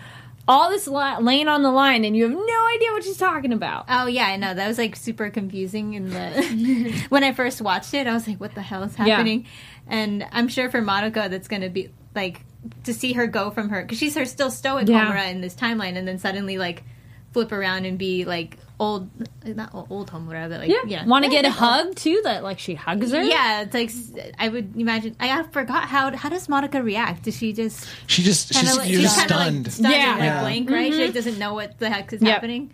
[SPEAKER 1] all this li- laying on the line and you have no idea what she's talking about?
[SPEAKER 3] Oh yeah, I know that was like super confusing in the when I first watched it. I was like, "What the hell is happening?" And I'm sure for Madoka, that's going to be like to see her go from her because she's her still stoic
[SPEAKER 1] Yeah.
[SPEAKER 3] Homura in this timeline, and then suddenly like flip around and be like old, not old, old Homura, but like yeah,
[SPEAKER 1] Want to get a hug too? That like she hugs her?
[SPEAKER 3] Yeah, it's like I would imagine. I forgot how how does Madoka react? Does she just
[SPEAKER 4] She just
[SPEAKER 3] kind
[SPEAKER 4] she's,
[SPEAKER 3] of like,
[SPEAKER 4] you're
[SPEAKER 3] she's
[SPEAKER 4] just
[SPEAKER 3] kinda,
[SPEAKER 4] stunned.
[SPEAKER 3] like stunned
[SPEAKER 1] Yeah.
[SPEAKER 3] and like
[SPEAKER 4] Yeah.
[SPEAKER 3] blank, right? She like, mm-hmm. doesn't know what the heck is
[SPEAKER 1] Yep.
[SPEAKER 3] happening.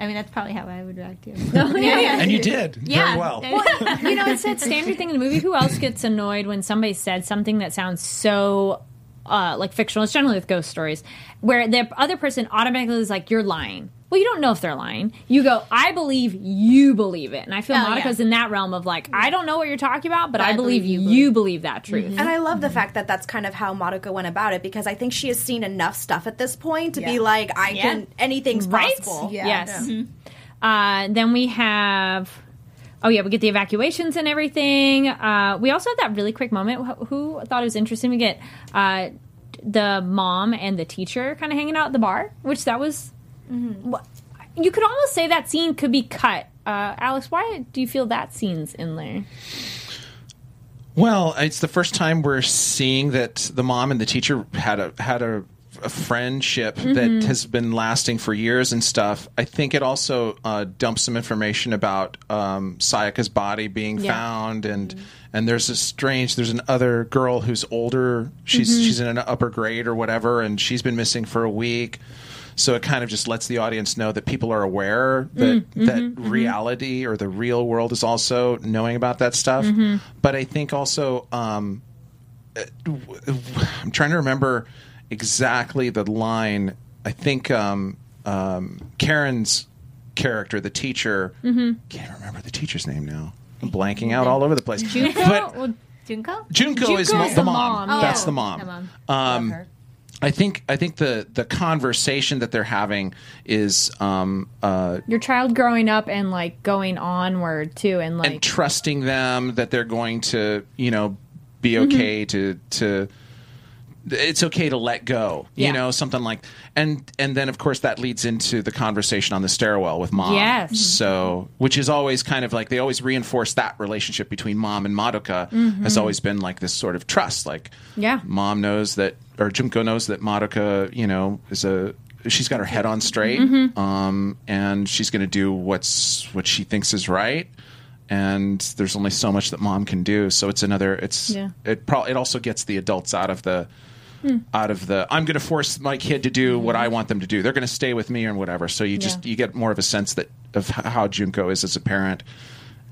[SPEAKER 3] I mean, that's probably how I would react too.
[SPEAKER 4] Oh, and you did
[SPEAKER 3] Yeah.
[SPEAKER 4] very well.
[SPEAKER 1] you know, it's that standard thing in the movie. Who else gets annoyed when somebody said something that sounds so uh, like fictional? It's generally with ghost stories, where the other person automatically is like, "You're lying." Well, you don't know if they're lying. You go, "I believe you believe it," and I feel
[SPEAKER 3] Oh,
[SPEAKER 1] Madoka's
[SPEAKER 3] yeah.
[SPEAKER 1] in that realm of like, "I don't know what you're talking about, but, I,
[SPEAKER 3] I
[SPEAKER 1] believe,
[SPEAKER 3] believe
[SPEAKER 1] you
[SPEAKER 3] you
[SPEAKER 1] believe,
[SPEAKER 3] believe."
[SPEAKER 1] that truth."
[SPEAKER 6] And I love the fact that that's kind of how Madoka went about it because I think she has seen enough stuff at this point to be like, I
[SPEAKER 3] Yeah.
[SPEAKER 6] can, anything's
[SPEAKER 1] Right?
[SPEAKER 6] possible.
[SPEAKER 5] Yeah.
[SPEAKER 1] Yes. Uh, then we have. Oh yeah, we get the evacuations and everything. Uh, we also have that really quick moment. Who, who thought it was interesting? We get uh, the mom and the teacher kind of hanging out at the bar, which that was. wha- You could almost say that scene could be cut. Uh, Alex, why do you feel that scene's in there?
[SPEAKER 4] Well, it's the first time we're seeing that the mom and the teacher had a had a, a friendship that has been lasting for years and stuff. I think it also uh, dumps some information about um, Sayaka's body being
[SPEAKER 1] Yeah.
[SPEAKER 4] found, and and there's a strange. There's an other girl who's older. She's she's in an upper grade or whatever, and she's been missing for a week. So it kind of just lets the audience know that people are aware that that reality or the real world is also knowing about that stuff. But I think also um, uh, I'm trying to remember exactly the line. I think um, um, Karen's character, the teacher, can't remember the teacher's name now. I'm blanking out all over the place. But
[SPEAKER 1] Well,
[SPEAKER 3] Junko?
[SPEAKER 4] Junko is
[SPEAKER 1] Junko's
[SPEAKER 4] mo-
[SPEAKER 1] the
[SPEAKER 4] mom.
[SPEAKER 1] mom,
[SPEAKER 4] That's
[SPEAKER 3] yeah.
[SPEAKER 4] the mom.
[SPEAKER 3] The mom.
[SPEAKER 4] Um, I think I think the the conversation that they're having is um, uh,
[SPEAKER 1] your child growing up and like going onward too, and like
[SPEAKER 4] and trusting them that they're going to you know be
[SPEAKER 1] Mm-hmm.
[SPEAKER 4] okay to to it's okay to let go you
[SPEAKER 1] Yeah.
[SPEAKER 4] know something like and and then of course that leads into the conversation on the stairwell with mom
[SPEAKER 1] Yes.
[SPEAKER 4] so which is always kind of like they always reinforce that relationship between mom and madoka has always been like this sort of trust like
[SPEAKER 1] Mm-hmm. Yeah.
[SPEAKER 4] mom knows that or junko knows that madoka you know is a she's got her head on straight
[SPEAKER 1] Mm-hmm.
[SPEAKER 4] um, and she's going to do what's what she thinks is right and there's only so much that mom can do so it's another it's
[SPEAKER 1] Yeah.
[SPEAKER 4] it probably it also gets the adults out of the Mm. out of the i'm going to force my kid to do mm-hmm. what i want them to do. They're going to stay with me or whatever. So you just
[SPEAKER 1] Yeah.
[SPEAKER 4] you get more of a sense that of how junko is as a parent.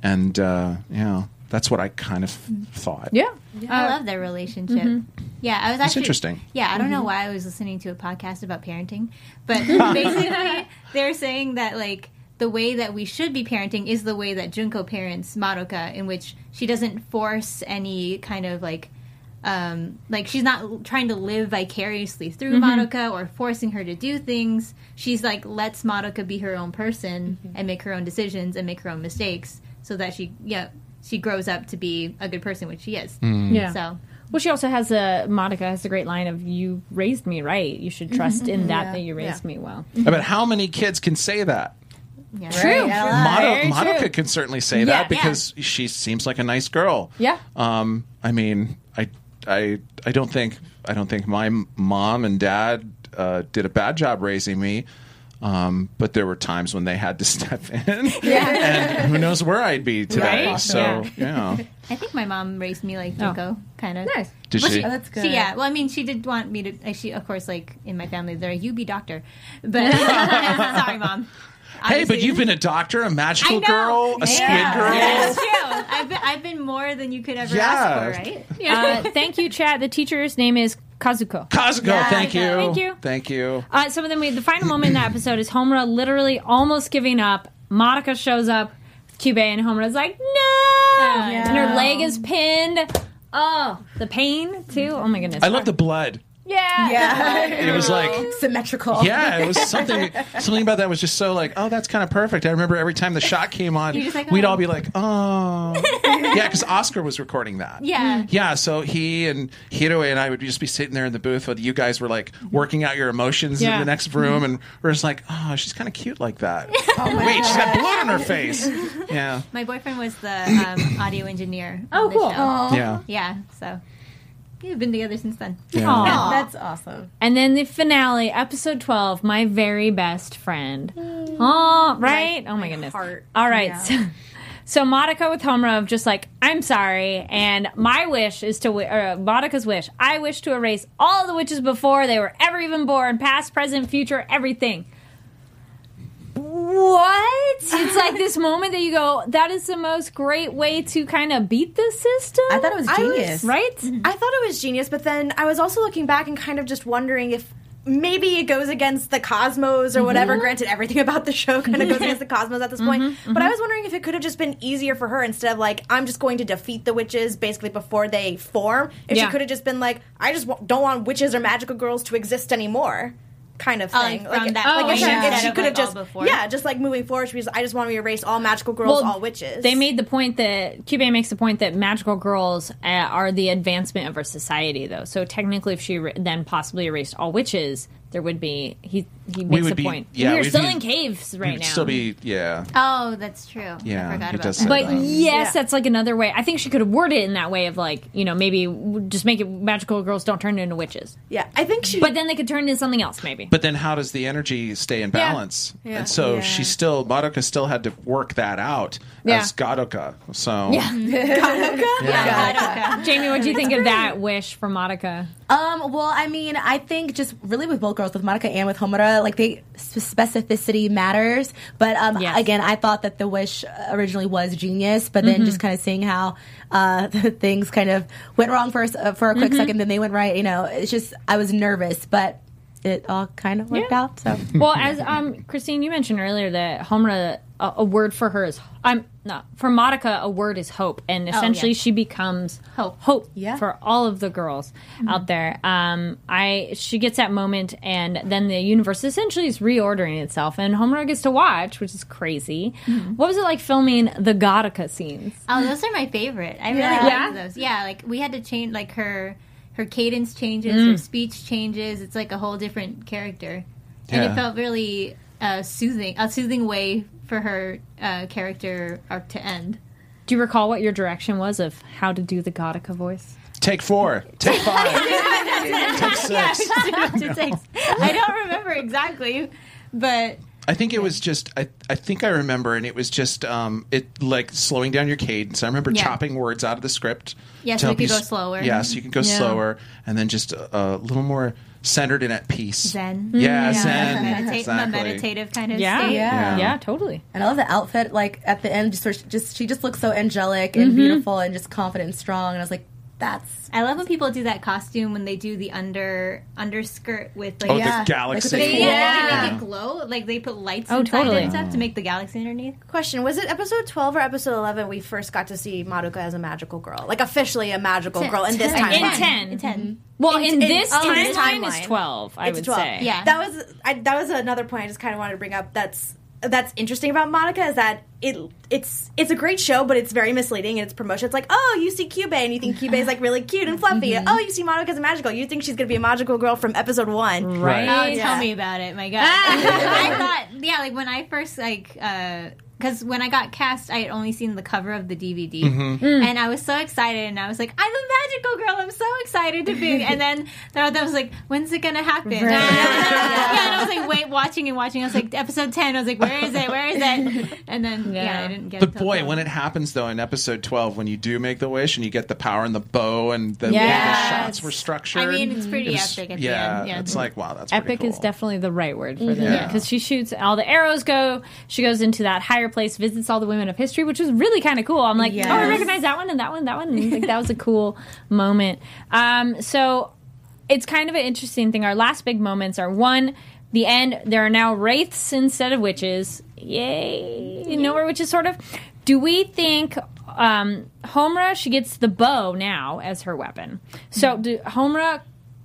[SPEAKER 4] And uh yeah that's what i kind of mm-hmm. thought.
[SPEAKER 1] Yeah,
[SPEAKER 3] I uh, love their relationship. Mm-hmm. Yeah, I was actually it's
[SPEAKER 4] interesting.
[SPEAKER 3] Yeah, I don't know why I was listening to a podcast about parenting, but basically they're saying that like the way that we should be parenting is the way that Junko parents Madoka, in which she doesn't force any kind of like. Um, like she's not trying to live vicariously through Madoka or forcing her to do things. She's like lets Madoka be her own person and make her own decisions and make her own mistakes, so that she yeah she grows up to be a good person, which she is.
[SPEAKER 1] yeah.
[SPEAKER 3] So
[SPEAKER 1] Well, she also has a Madoka has a great line of "You raised me right. You should trust in that that you raised me well."
[SPEAKER 4] but how many kids can say that
[SPEAKER 3] yeah.
[SPEAKER 1] True.
[SPEAKER 4] Mado-
[SPEAKER 1] Very
[SPEAKER 4] Madoka can certainly say
[SPEAKER 1] Yeah,
[SPEAKER 4] that because she seems like a nice girl.
[SPEAKER 1] Yeah.
[SPEAKER 4] Um, I mean, I, I, I don't think, I don't think my mom and dad uh, did a bad job raising me. Um, but there were times when they had to step in, and who knows where I'd be today.
[SPEAKER 1] Right?
[SPEAKER 4] So
[SPEAKER 1] Yeah.
[SPEAKER 4] yeah,
[SPEAKER 3] I think my mom raised me like Junko, kind of.
[SPEAKER 1] Nice.
[SPEAKER 4] did
[SPEAKER 3] Well,
[SPEAKER 4] she?
[SPEAKER 5] Oh, that's good.
[SPEAKER 3] She, yeah, well, I mean, she did want me to. She, of course, like in my family, they're you be doctor, but sorry, mom.
[SPEAKER 4] Hey, but you've been a doctor, a magical girl, a squid girl.
[SPEAKER 3] Yeah, it's true. I've been, I've been more than you could ever
[SPEAKER 4] Yeah.
[SPEAKER 3] ask for, right?
[SPEAKER 1] Uh, thank you, chat. The teacher's name is Kazuko.
[SPEAKER 4] Kazuko, thank you,
[SPEAKER 1] Thank you.
[SPEAKER 4] thank you.
[SPEAKER 1] Uh, so then we, the final moment in the episode is Homura literally almost giving up. Madoka shows up, Kyubey, and Homura's like, no! And her leg is pinned. Oh, the pain, too. Oh my goodness.
[SPEAKER 4] I love the blood.
[SPEAKER 1] Yeah.
[SPEAKER 5] Yeah.
[SPEAKER 4] It was like
[SPEAKER 5] Symmetrical.
[SPEAKER 4] Yeah, it was something. something about that was just so like, oh, that's kind of perfect. I remember every time the shot came on,
[SPEAKER 3] like,
[SPEAKER 4] we'd
[SPEAKER 3] oh.
[SPEAKER 4] all be like, oh, yeah, because Oscar was recording that.
[SPEAKER 3] Yeah.
[SPEAKER 4] Yeah, so he and Hiroe and I would just be sitting there in the booth while you guys were like working out your emotions
[SPEAKER 1] Yeah.
[SPEAKER 4] in the next room, and we're just like, oh, she's kind of cute like that. Wait, she's got blood on her face. Yeah,
[SPEAKER 3] My boyfriend was the um, audio engineer.
[SPEAKER 1] Oh,
[SPEAKER 3] on the
[SPEAKER 1] cool.
[SPEAKER 3] Show.
[SPEAKER 4] yeah.
[SPEAKER 3] Yeah, so we've been together since then.
[SPEAKER 1] Aw.
[SPEAKER 5] That's awesome.
[SPEAKER 1] And then the finale, episode 12, my very best friend. Oh, right? oh my, goodness.
[SPEAKER 6] heart.
[SPEAKER 1] All right. So, so Madoka with Homura of just like, I'm sorry. And my wish is to, or uh, Madoka's wish, I wish to erase all the witches before they were ever even born, past, present, future, everything. What? It's like this moment that you go, that is the most great way to kind of beat the system.
[SPEAKER 5] I thought it was
[SPEAKER 6] I was-
[SPEAKER 5] genius.
[SPEAKER 1] Right? Mm-hmm.
[SPEAKER 6] I thought it was genius, but then I was also looking back and kind of just wondering if maybe it goes against the cosmos or whatever. Mm-hmm. Granted, everything about the show kind of goes against the cosmos at this point. Mm-hmm. But I was wondering if it could have just been easier for her instead of like, I'm just going to defeat the witches basically before they form. If
[SPEAKER 1] Yeah.
[SPEAKER 6] she could have just been like, I just wa- don't want witches or magical girls to exist anymore. Kind of
[SPEAKER 3] Oh,
[SPEAKER 6] thing.
[SPEAKER 3] like from that
[SPEAKER 6] like
[SPEAKER 1] point
[SPEAKER 6] if she, she could have
[SPEAKER 3] like,
[SPEAKER 6] just,
[SPEAKER 3] before?
[SPEAKER 6] yeah, just like moving forward, she was, I just want to erase all magical girls, all witches.
[SPEAKER 1] They made the point that Kyubey makes the point that magical girls uh, are the advancement of our society, though. So technically, if she er- then possibly erased all witches, there would be he he makes
[SPEAKER 4] would
[SPEAKER 1] the
[SPEAKER 4] be-
[SPEAKER 1] point.
[SPEAKER 4] yeah,
[SPEAKER 1] we're
[SPEAKER 4] we'd
[SPEAKER 1] still
[SPEAKER 4] be-
[SPEAKER 1] in caves right
[SPEAKER 4] We'd
[SPEAKER 1] now.
[SPEAKER 4] still be, yeah.
[SPEAKER 3] Oh, that's true.
[SPEAKER 4] Yeah,
[SPEAKER 3] I forgot about that.
[SPEAKER 1] But
[SPEAKER 4] that.
[SPEAKER 1] yes, that's like another way. I think she could have worded it in that way of like, you know, maybe just make it magical girls don't turn into witches.
[SPEAKER 6] yeah, I think she.
[SPEAKER 1] But then they could turn into something else, maybe.
[SPEAKER 4] But then, how does the energy stay in balance?
[SPEAKER 6] Yeah.
[SPEAKER 4] And so
[SPEAKER 6] Yeah.
[SPEAKER 4] she still, Madoka still had to work that out
[SPEAKER 1] Yeah.
[SPEAKER 4] as Godoka. So
[SPEAKER 1] Yeah.
[SPEAKER 3] Yeah, okay.
[SPEAKER 1] Jamie, what do you think of that wish for Madoka?
[SPEAKER 5] Um, well, I mean, I think just really with both girls, with Madoka and with Homura, like they specificity matters. But um,
[SPEAKER 1] Yes.
[SPEAKER 5] again, I thought that the wish originally was genius, but then just kind of seeing how uh, things kind of went wrong for a, uh, for a quick second, then they went right. You know, it's just I was nervous, but it all kind of worked
[SPEAKER 1] Yeah.
[SPEAKER 5] out. So
[SPEAKER 1] Well, as um, Christine, you mentioned earlier that Homura, a, a word for her is I'm not for Madoka. A word is hope, and essentially
[SPEAKER 3] yeah.
[SPEAKER 1] she becomes
[SPEAKER 3] Hope.
[SPEAKER 1] hope
[SPEAKER 5] Yeah.
[SPEAKER 1] for all of the girls out there. Um, I she gets that moment, and then the universe essentially is reordering itself, and Homura gets to watch, which is crazy. What was it like filming the Gothica scenes?
[SPEAKER 3] Oh, those are my favorite. I really
[SPEAKER 5] Yeah.
[SPEAKER 3] like those. Yeah, like we had to change like her her cadence changes,
[SPEAKER 1] Mm.
[SPEAKER 3] her speech changes. It's like a whole different character, and it felt really uh, soothing, a soothing way for her uh, character arc to end.
[SPEAKER 1] Do you recall what your direction was of how to do the Gothica voice?
[SPEAKER 4] take four, take five, take six.
[SPEAKER 3] It takes- I don't remember exactly, but
[SPEAKER 4] I think it was just I, I think I remember and it was just um it like slowing down your cadence. I remember
[SPEAKER 3] Yeah.
[SPEAKER 4] chopping words out of the script.
[SPEAKER 3] Yeah,
[SPEAKER 4] to
[SPEAKER 3] so we
[SPEAKER 4] help
[SPEAKER 3] could
[SPEAKER 4] you
[SPEAKER 3] go
[SPEAKER 4] s-
[SPEAKER 3] slower.
[SPEAKER 4] Yeah, so you can go
[SPEAKER 1] Yeah.
[SPEAKER 4] slower and then just a, a little more centered and at peace.
[SPEAKER 3] Zen.
[SPEAKER 4] Mm, yeah,
[SPEAKER 3] Yeah,
[SPEAKER 4] Zen.
[SPEAKER 3] Meditate,
[SPEAKER 4] exactly.
[SPEAKER 3] a meditative kind of
[SPEAKER 1] Yeah,
[SPEAKER 3] state.
[SPEAKER 5] Yeah.
[SPEAKER 1] yeah, totally.
[SPEAKER 5] and I love the outfit. Like at the end, just where she just she just looks so angelic and mm-hmm. beautiful and just confident and strong. And I was like, that's
[SPEAKER 3] I love when people do that costume when they do the under underskirt with like
[SPEAKER 4] Oh,
[SPEAKER 5] Yeah.
[SPEAKER 4] the galaxy.
[SPEAKER 3] They, yeah,
[SPEAKER 5] Yeah.
[SPEAKER 3] they make it glow. Like they put lights
[SPEAKER 1] Oh,
[SPEAKER 3] inside
[SPEAKER 1] totally.
[SPEAKER 3] and stuff to make the galaxy underneath.
[SPEAKER 6] Question: Was it episode twelve or episode eleven we first got to see Madoka as a magical girl, like officially a magical girl in this
[SPEAKER 3] Ten.
[SPEAKER 6] timeline?
[SPEAKER 1] In 10.
[SPEAKER 3] In 10 mm-hmm.
[SPEAKER 1] Well,
[SPEAKER 6] In-
[SPEAKER 1] in,
[SPEAKER 6] in-
[SPEAKER 1] this
[SPEAKER 6] oh, in
[SPEAKER 1] timeline,
[SPEAKER 6] this
[SPEAKER 1] is twelve. I
[SPEAKER 6] It's
[SPEAKER 1] would
[SPEAKER 6] 12.
[SPEAKER 1] say.
[SPEAKER 3] Yeah.
[SPEAKER 6] That was I, that was another point I just kind of wanted to bring up. That's that's interesting about Madoka is that it it's it's a great show, but it's very misleading in its promotion. It's like, oh, you see Kyubey and you think Kyubey is like really cute and fluffy. Oh, you see Madoka as a magical. You think she's gonna be a magical girl from episode one.
[SPEAKER 1] Right.
[SPEAKER 3] Oh,
[SPEAKER 6] Yeah.
[SPEAKER 3] tell me about it, my God! I thought, yeah, like when I first like uh, because when I got cast, I had only seen the cover of the DVD,
[SPEAKER 4] Mm-hmm.
[SPEAKER 3] and I was so excited, and I was like, "I'm a magical girl! I'm so excited to be!" And then I was like, "When's it gonna happen?" yeah, and I was like, wait, watching and watching. I was like, episode ten. I was like, "Where is it? Where is it?" And then yeah,
[SPEAKER 1] Yeah.
[SPEAKER 3] I didn't get.
[SPEAKER 4] But
[SPEAKER 3] it
[SPEAKER 4] boy,
[SPEAKER 3] then.
[SPEAKER 4] when it happens though in episode twelve, when you do make the wish and you get the power and the bow and the, the shots were structured.
[SPEAKER 3] I mean, it's pretty
[SPEAKER 4] it was-
[SPEAKER 3] epic at
[SPEAKER 4] yeah,
[SPEAKER 3] end. Yeah,
[SPEAKER 4] it's like wow, that's pretty
[SPEAKER 1] Epic is definitely the right word for this
[SPEAKER 4] Yeah.
[SPEAKER 1] because she shoots all the arrows go. She goes into that higher place, visits all the women of history, which was really kind of cool. I'm like, oh, I recognize that one and that one, that one. And like that was a cool moment. Um, so it's kind of an interesting thing. Our last big moments are one, the end. There are now wraiths instead of witches. Yay! You know where witches sort of. Do we think um, Homura? She gets the bow now as her weapon. So do Homura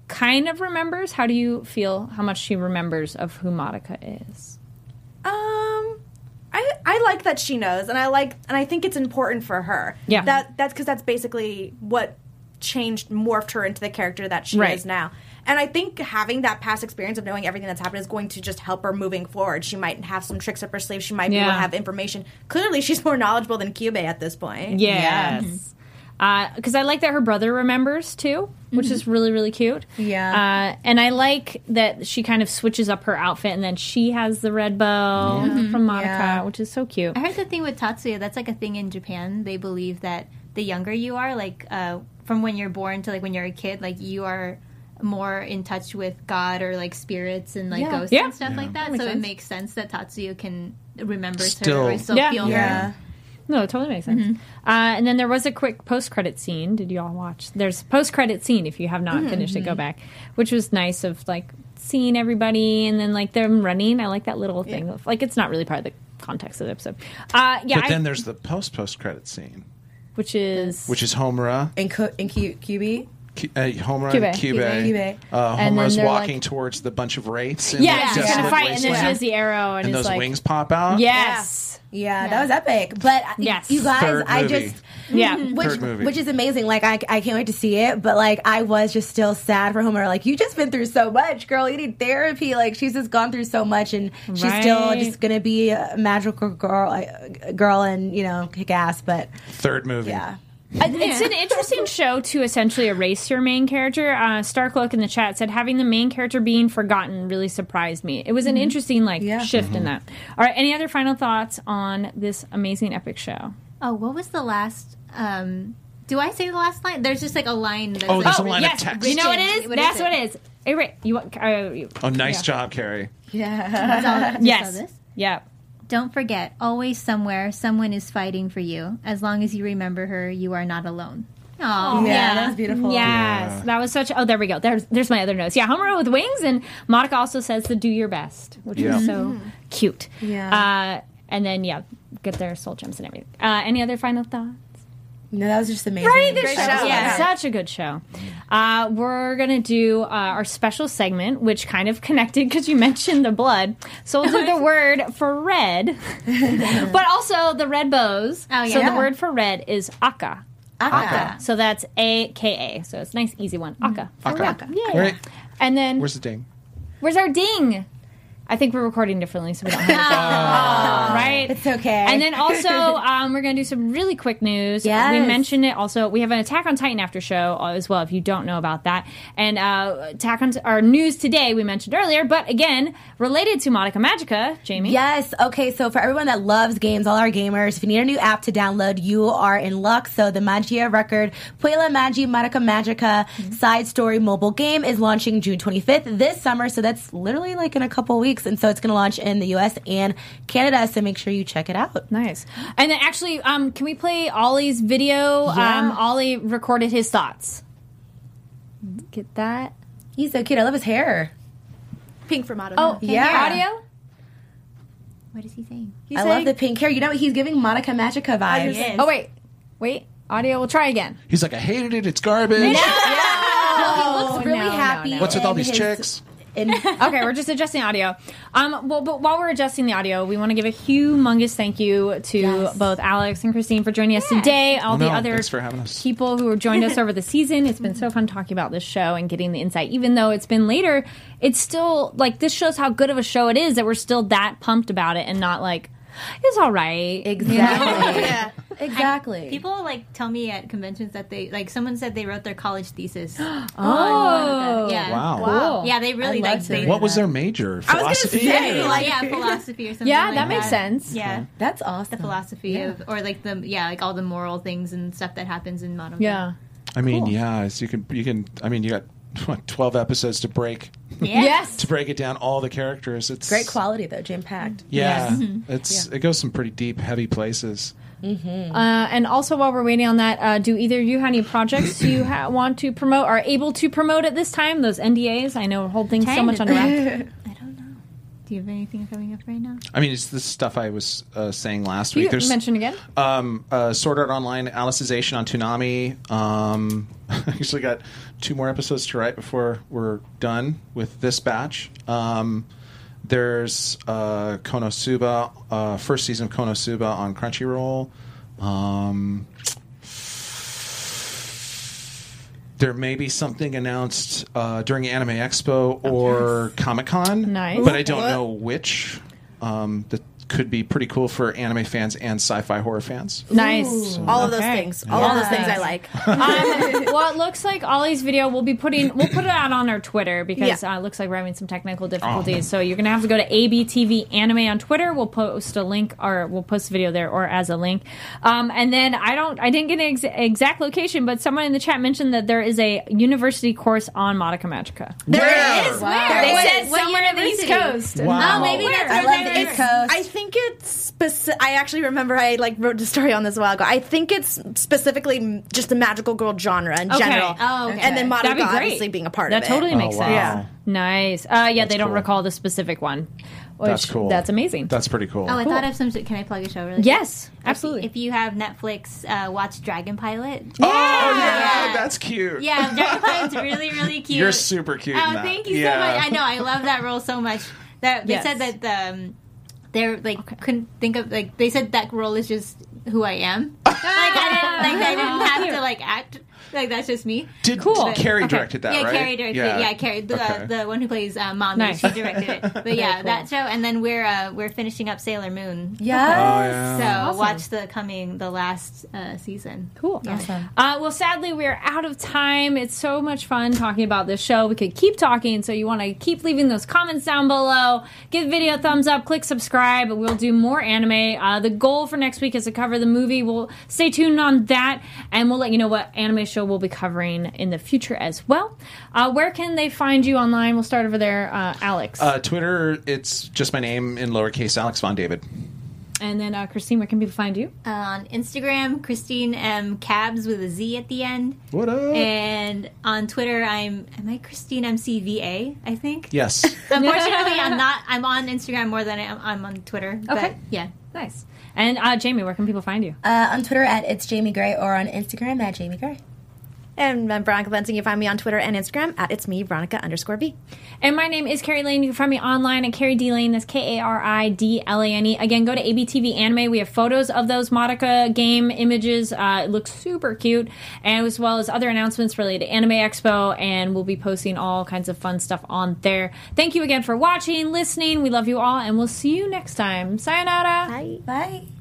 [SPEAKER 1] kind of remembers. How do you feel? How much she remembers of who Madoka is?
[SPEAKER 6] Um, I I like that she knows, and I like, and I think it's important for her.
[SPEAKER 1] Yeah.
[SPEAKER 6] that that's because that's basically what changed, morphed her into the character that she
[SPEAKER 1] Right.
[SPEAKER 6] is now. And I think having that past experience of knowing everything that's happened is going to just help her moving forward. She might have some tricks up her sleeve. She might be able to have information. Clearly, she's more knowledgeable than Kyubey at this point.
[SPEAKER 1] Yes. Because I like that her brother remembers too, which is really, really cute.
[SPEAKER 5] Yeah.
[SPEAKER 1] Uh, and I like that she kind of switches up her outfit and then she has the red bow from Madoka,
[SPEAKER 5] Yeah.
[SPEAKER 1] which is so cute.
[SPEAKER 3] I heard the thing with Tatsuya. That's like a thing in Japan. They believe that the younger you are, like uh, from when you're born to like when you're a kid, like you are more in touch with God or like spirits and like
[SPEAKER 5] Yeah.
[SPEAKER 3] ghosts
[SPEAKER 1] Yeah.
[SPEAKER 3] and stuff like that.
[SPEAKER 1] makes
[SPEAKER 3] so
[SPEAKER 1] sense.
[SPEAKER 3] it makes sense that Tatsuya can remember
[SPEAKER 4] Still-
[SPEAKER 3] her or still
[SPEAKER 1] Yeah.
[SPEAKER 3] feel
[SPEAKER 5] Yeah.
[SPEAKER 3] her.
[SPEAKER 1] No, it totally makes sense. Uh, and then there was a quick post credit scene. Did you all watch? There's post credit scene if you have not finished it, go back, which was nice of like seeing everybody and then like them running. I like that little thing. Of, like it's not really part of the context of the episode. Uh, yeah,
[SPEAKER 4] But
[SPEAKER 1] I-
[SPEAKER 4] then there's the post post credit scene,
[SPEAKER 1] which is
[SPEAKER 4] which is Homura,
[SPEAKER 5] and Cu- in Q- QB.
[SPEAKER 4] Cu- uh, Homura
[SPEAKER 1] Kyubey.
[SPEAKER 4] and Kyubey.
[SPEAKER 5] Kyubey.
[SPEAKER 4] Uh,
[SPEAKER 1] And then
[SPEAKER 4] Homura's
[SPEAKER 1] they're
[SPEAKER 4] walking
[SPEAKER 1] like-
[SPEAKER 4] towards the bunch of wraiths.
[SPEAKER 1] Yeah,
[SPEAKER 4] the
[SPEAKER 1] she's gonna
[SPEAKER 4] desolate
[SPEAKER 1] fight, and then she has the arrow, and,
[SPEAKER 4] and those
[SPEAKER 1] like,
[SPEAKER 4] wings pop out.
[SPEAKER 1] Yes.
[SPEAKER 5] Yeah, that was epic. But uh,
[SPEAKER 1] Yes.
[SPEAKER 5] you guys,
[SPEAKER 4] Third
[SPEAKER 5] I
[SPEAKER 4] movie.
[SPEAKER 5] just
[SPEAKER 1] Yeah.
[SPEAKER 5] which
[SPEAKER 4] Third movie.
[SPEAKER 5] which is amazing. Like I, I can't wait to see it. But like I was just still sad for Homura. Like you just been through so much, girl. You need therapy. Like she's just gone through so much, and she's still just gonna be a magical girl, girl, and you know kick ass. But
[SPEAKER 4] Third movie.
[SPEAKER 5] yeah,
[SPEAKER 1] Uh, It's an interesting show to essentially erase your main character. Uh, Starcloak in the chat said having the main character being forgotten really surprised me. It was an interesting like
[SPEAKER 5] Yeah.
[SPEAKER 1] shift in that. All right, any other final thoughts on this amazing epic show?
[SPEAKER 3] Oh, what was the last? Um, do I say the last line? There's just like a line. That's
[SPEAKER 4] Oh,
[SPEAKER 3] like,
[SPEAKER 4] there's a line of text.
[SPEAKER 1] you know what it is?
[SPEAKER 3] What is
[SPEAKER 1] That's
[SPEAKER 3] it?
[SPEAKER 1] what it is. Hey, Ray, you want? Uh, you,
[SPEAKER 4] Oh, nice
[SPEAKER 1] Yeah.
[SPEAKER 4] job, Kari.
[SPEAKER 5] yeah.
[SPEAKER 1] yes.
[SPEAKER 3] this?
[SPEAKER 1] Yeah.
[SPEAKER 3] Don't forget, always somewhere, someone is fighting for you. As long as you remember her, you are not alone. Oh,
[SPEAKER 5] yeah, that was beautiful.
[SPEAKER 1] Yes, that was such. Oh, there we go. There's there's my other notes. Yeah, Homura with wings, and Madoka also says to do your best, which
[SPEAKER 4] Yeah.
[SPEAKER 1] is so cute.
[SPEAKER 5] Yeah.
[SPEAKER 1] Uh, and then yeah, get their soul gems and everything. Uh, any other final thoughts?
[SPEAKER 5] No, that was just amazing.
[SPEAKER 1] Right, this
[SPEAKER 6] Great
[SPEAKER 1] show.
[SPEAKER 6] show.
[SPEAKER 1] Yeah,
[SPEAKER 6] Yeah.
[SPEAKER 1] such a good show. Uh, we're gonna do uh, our special segment, which kind of connected because you mentioned the blood. So we'll do the word for red, but also the red bows.
[SPEAKER 3] Oh, yeah.
[SPEAKER 1] So
[SPEAKER 3] yeah.
[SPEAKER 1] the word for red is aka.
[SPEAKER 5] Aka.
[SPEAKER 1] So that's A K A. So it's a nice, easy one. Aka.
[SPEAKER 4] Aka.
[SPEAKER 1] Yeah.
[SPEAKER 4] Right.
[SPEAKER 1] And then
[SPEAKER 4] Where's the ding?
[SPEAKER 1] where's our ding? I think we're recording differently, so we don't have it. right?
[SPEAKER 5] It's okay.
[SPEAKER 1] And then also, um, we're going to do some really quick news.
[SPEAKER 5] Yes.
[SPEAKER 1] We mentioned it also. We have an Attack on Titan after show uh, as well, if you don't know about that. And uh, Attack on our news today, we mentioned earlier, but again, related to Madoka Magica, Jamie.
[SPEAKER 5] Yes. Okay. So for everyone that loves games, all our gamers, if you need a new app to download, you are in luck. So the Magia record Puella Magi Madoka Magica side story mobile game is launching June 25th this summer. So that's literally like in a couple weeks. And so it's going to launch in the US and Canada. So make sure you check it out.
[SPEAKER 1] Nice. And then actually, um, can we play Ollie's video?
[SPEAKER 5] Yeah.
[SPEAKER 1] Um, Ollie recorded his thoughts. Get that?
[SPEAKER 5] He's so cute. I love his hair.
[SPEAKER 6] Pink from out of
[SPEAKER 1] Oh,
[SPEAKER 5] Yeah.
[SPEAKER 1] Audio?
[SPEAKER 3] What is he saying?
[SPEAKER 1] He's
[SPEAKER 5] I
[SPEAKER 1] saying-
[SPEAKER 5] love the pink hair. You know, what? he's giving Madoka Magica vibes.
[SPEAKER 6] Yes.
[SPEAKER 1] Oh, wait. Wait. Audio. We'll try again.
[SPEAKER 4] He's like, I hated it. It's garbage.
[SPEAKER 5] No, he looks really
[SPEAKER 1] no, no,
[SPEAKER 5] happy.
[SPEAKER 1] no.
[SPEAKER 4] What's with all these
[SPEAKER 5] his-
[SPEAKER 4] chicks?
[SPEAKER 5] In-
[SPEAKER 1] okay, we're just adjusting audio. Um, well, but while we're adjusting the audio, we want to give a humongous thank you to
[SPEAKER 5] Yes.
[SPEAKER 1] both Alex and Christine for joining us today. All the
[SPEAKER 4] no,
[SPEAKER 1] other
[SPEAKER 4] for
[SPEAKER 1] people who have joined us over the season. It's been so fun talking about this show and getting the insight. Even though it's been later, it's still like this shows how good of a show it is that we're still that pumped about it and not like it's all right.
[SPEAKER 5] Exactly.
[SPEAKER 6] Yeah.
[SPEAKER 5] Exactly.
[SPEAKER 3] People like tell me at conventions that they like someone said they wrote their college thesis.
[SPEAKER 1] Oh, oh.
[SPEAKER 3] yeah.
[SPEAKER 4] Wow.
[SPEAKER 1] Cool.
[SPEAKER 3] Yeah, they really
[SPEAKER 5] I'd love
[SPEAKER 3] like
[SPEAKER 5] to
[SPEAKER 3] they,
[SPEAKER 4] What was their major?
[SPEAKER 6] I was
[SPEAKER 4] Philosophy.
[SPEAKER 6] say, like,
[SPEAKER 3] yeah, philosophy or something.
[SPEAKER 1] Yeah,
[SPEAKER 3] like
[SPEAKER 1] that makes sense.
[SPEAKER 3] Yeah,
[SPEAKER 5] That's awesome.
[SPEAKER 3] the philosophy of or like the yeah like all the moral things and stuff that happens in modern.
[SPEAKER 1] Yeah.
[SPEAKER 4] I mean, yeah, so you can you can. I mean, you got what, twelve episodes to break
[SPEAKER 3] Yeah.
[SPEAKER 1] Yes.
[SPEAKER 4] to break it down. All the characters. It's
[SPEAKER 5] Great quality though, jam packed.
[SPEAKER 4] Yeah, it's it goes some pretty deep, heavy places.
[SPEAKER 1] Uh, and also, while we're waiting on that, uh, do either of you have any projects you ha- want to promote, are able to promote at this time? Those NDAs, I know, hold things so much
[SPEAKER 3] of.
[SPEAKER 1] under wraps.
[SPEAKER 3] I don't know. Do you have anything coming up right now?
[SPEAKER 4] I mean, it's the stuff I was uh, saying last
[SPEAKER 1] You
[SPEAKER 4] week. There's
[SPEAKER 1] mention again.
[SPEAKER 4] um, uh, Sword Art Online, Alicization on Toonami. Um, I actually got two more episodes to write before we're done with this batch. Um, there's uh, Konosuba, uh, first season of Konosuba on Crunchyroll. Um, there may be something announced uh, during Anime Expo or Comic Con,
[SPEAKER 1] Nice.
[SPEAKER 4] but I don't know which. Um, that could be pretty cool for anime fans and sci-fi horror fans.
[SPEAKER 1] Nice.
[SPEAKER 6] all of those
[SPEAKER 1] Okay.
[SPEAKER 6] things. All of those things I like.
[SPEAKER 1] um, well, it looks like Ollie's video we'll be putting we'll put it out on our Twitter because
[SPEAKER 6] Yeah.
[SPEAKER 1] uh, it looks like we're having some technical difficulties. So you're gonna have to go to ABTV Anime on Twitter. We'll post a link or we'll post a video there or as a link. Um, and then I don't I didn't get an ex- exact location, but someone in the chat mentioned that there is a university course on Madoka Magica.
[SPEAKER 6] There it is.
[SPEAKER 5] Wow.
[SPEAKER 1] They
[SPEAKER 6] What-
[SPEAKER 1] said
[SPEAKER 6] what
[SPEAKER 1] somewhere in the East? Coast.
[SPEAKER 4] Wow.
[SPEAKER 3] Oh, maybe that's
[SPEAKER 5] I
[SPEAKER 3] where
[SPEAKER 5] love the. East Coast.
[SPEAKER 6] I think it's specific. I actually remember I like wrote a story on this a while ago. I think it's specifically just the magical girl genre in
[SPEAKER 1] Okay.
[SPEAKER 6] general.
[SPEAKER 3] Oh, okay.
[SPEAKER 6] And then
[SPEAKER 1] That'd be
[SPEAKER 6] obviously being a part
[SPEAKER 1] that
[SPEAKER 6] of it.
[SPEAKER 1] That totally makes
[SPEAKER 4] Oh,
[SPEAKER 1] sense.
[SPEAKER 4] wow.
[SPEAKER 6] Yeah.
[SPEAKER 1] Nice. Uh, yeah, they don't
[SPEAKER 4] cool.
[SPEAKER 1] recall the specific one. Which,
[SPEAKER 4] That's cool.
[SPEAKER 1] That's amazing.
[SPEAKER 4] That's pretty cool.
[SPEAKER 3] Oh, I thought of some. Can I plug a show really?
[SPEAKER 1] yes,
[SPEAKER 3] If-
[SPEAKER 1] absolutely.
[SPEAKER 3] If you have Netflix, uh, watch Dragon Pilot.
[SPEAKER 4] oh yeah,
[SPEAKER 3] Yeah.
[SPEAKER 4] that's cute.
[SPEAKER 3] Yeah, Dragon Pilot's really, really cute.
[SPEAKER 4] You're super cute.
[SPEAKER 3] Oh,
[SPEAKER 4] in that.
[SPEAKER 3] thank you
[SPEAKER 4] Yeah.
[SPEAKER 3] so much. I know, I love that role so much. That they
[SPEAKER 1] Yes.
[SPEAKER 3] said that the um, they're like couldn't think of like they said that role is just who I am. like I didn't like I didn't have to like act like that's just me.
[SPEAKER 4] Did,
[SPEAKER 1] Cool.
[SPEAKER 4] did Carrie
[SPEAKER 1] Okay.
[SPEAKER 4] directed that,
[SPEAKER 3] yeah,
[SPEAKER 4] right?
[SPEAKER 3] Carrie directed it. Yeah, Carrie, the,
[SPEAKER 4] Okay.
[SPEAKER 3] the one who plays uh, mommy,
[SPEAKER 1] Nice.
[SPEAKER 3] she directed it. But yeah, that show, and then we're uh, we're finishing up Sailor Moon.
[SPEAKER 5] Yes.
[SPEAKER 4] Oh, yeah.
[SPEAKER 3] So
[SPEAKER 1] Awesome.
[SPEAKER 3] watch the coming the last uh, season.
[SPEAKER 1] Cool.
[SPEAKER 5] Awesome.
[SPEAKER 1] Uh, well, sadly, we're out of time. It's so much fun talking about this show. We could keep talking, so you want to keep leaving those comments down below. Give video a thumbs up, click subscribe. We'll do more anime. Uh, the goal for next week is to cover the movie. We'll stay tuned on that, and we'll let you know what anime show we'll be covering in the future as well. Uh, where can they find you online? We'll start over there, uh, Alex.
[SPEAKER 4] Uh, Twitter, it's just my name in lowercase, Alex Von David.
[SPEAKER 1] and then uh, Christine, where can people find you?
[SPEAKER 3] Uh, on Instagram, Christine M Cabs with a Z at the end.
[SPEAKER 4] What up?
[SPEAKER 3] And on Twitter, I'm am I Christine MCVA? I think.
[SPEAKER 4] yes.
[SPEAKER 3] Unfortunately, I'm not. I'm on Instagram more than I am, I'm on Twitter. But,
[SPEAKER 1] Okay.
[SPEAKER 3] yeah.
[SPEAKER 1] Nice. And uh, Jamie, where can people find you?
[SPEAKER 5] Uh, on Twitter at it's Jamie Gray or on Instagram at Jamie Gray.
[SPEAKER 6] And I'm Veronica Lansing. You can find me on Twitter and Instagram at it's me, Veronica underscore B.
[SPEAKER 1] And my name is Kari Lane. You can find me online at Kari D Lane. That's K A R I D L A N E. Again, go to ABTV Anime. We have photos of those Madoka game images. Uh, it looks super cute, and as well as other announcements related to Anime Expo. And we'll be posting all kinds of fun stuff on there. Thank you again for watching, listening. We love you all, and we'll see you next time. Sayonara.
[SPEAKER 6] Bye.
[SPEAKER 5] Bye.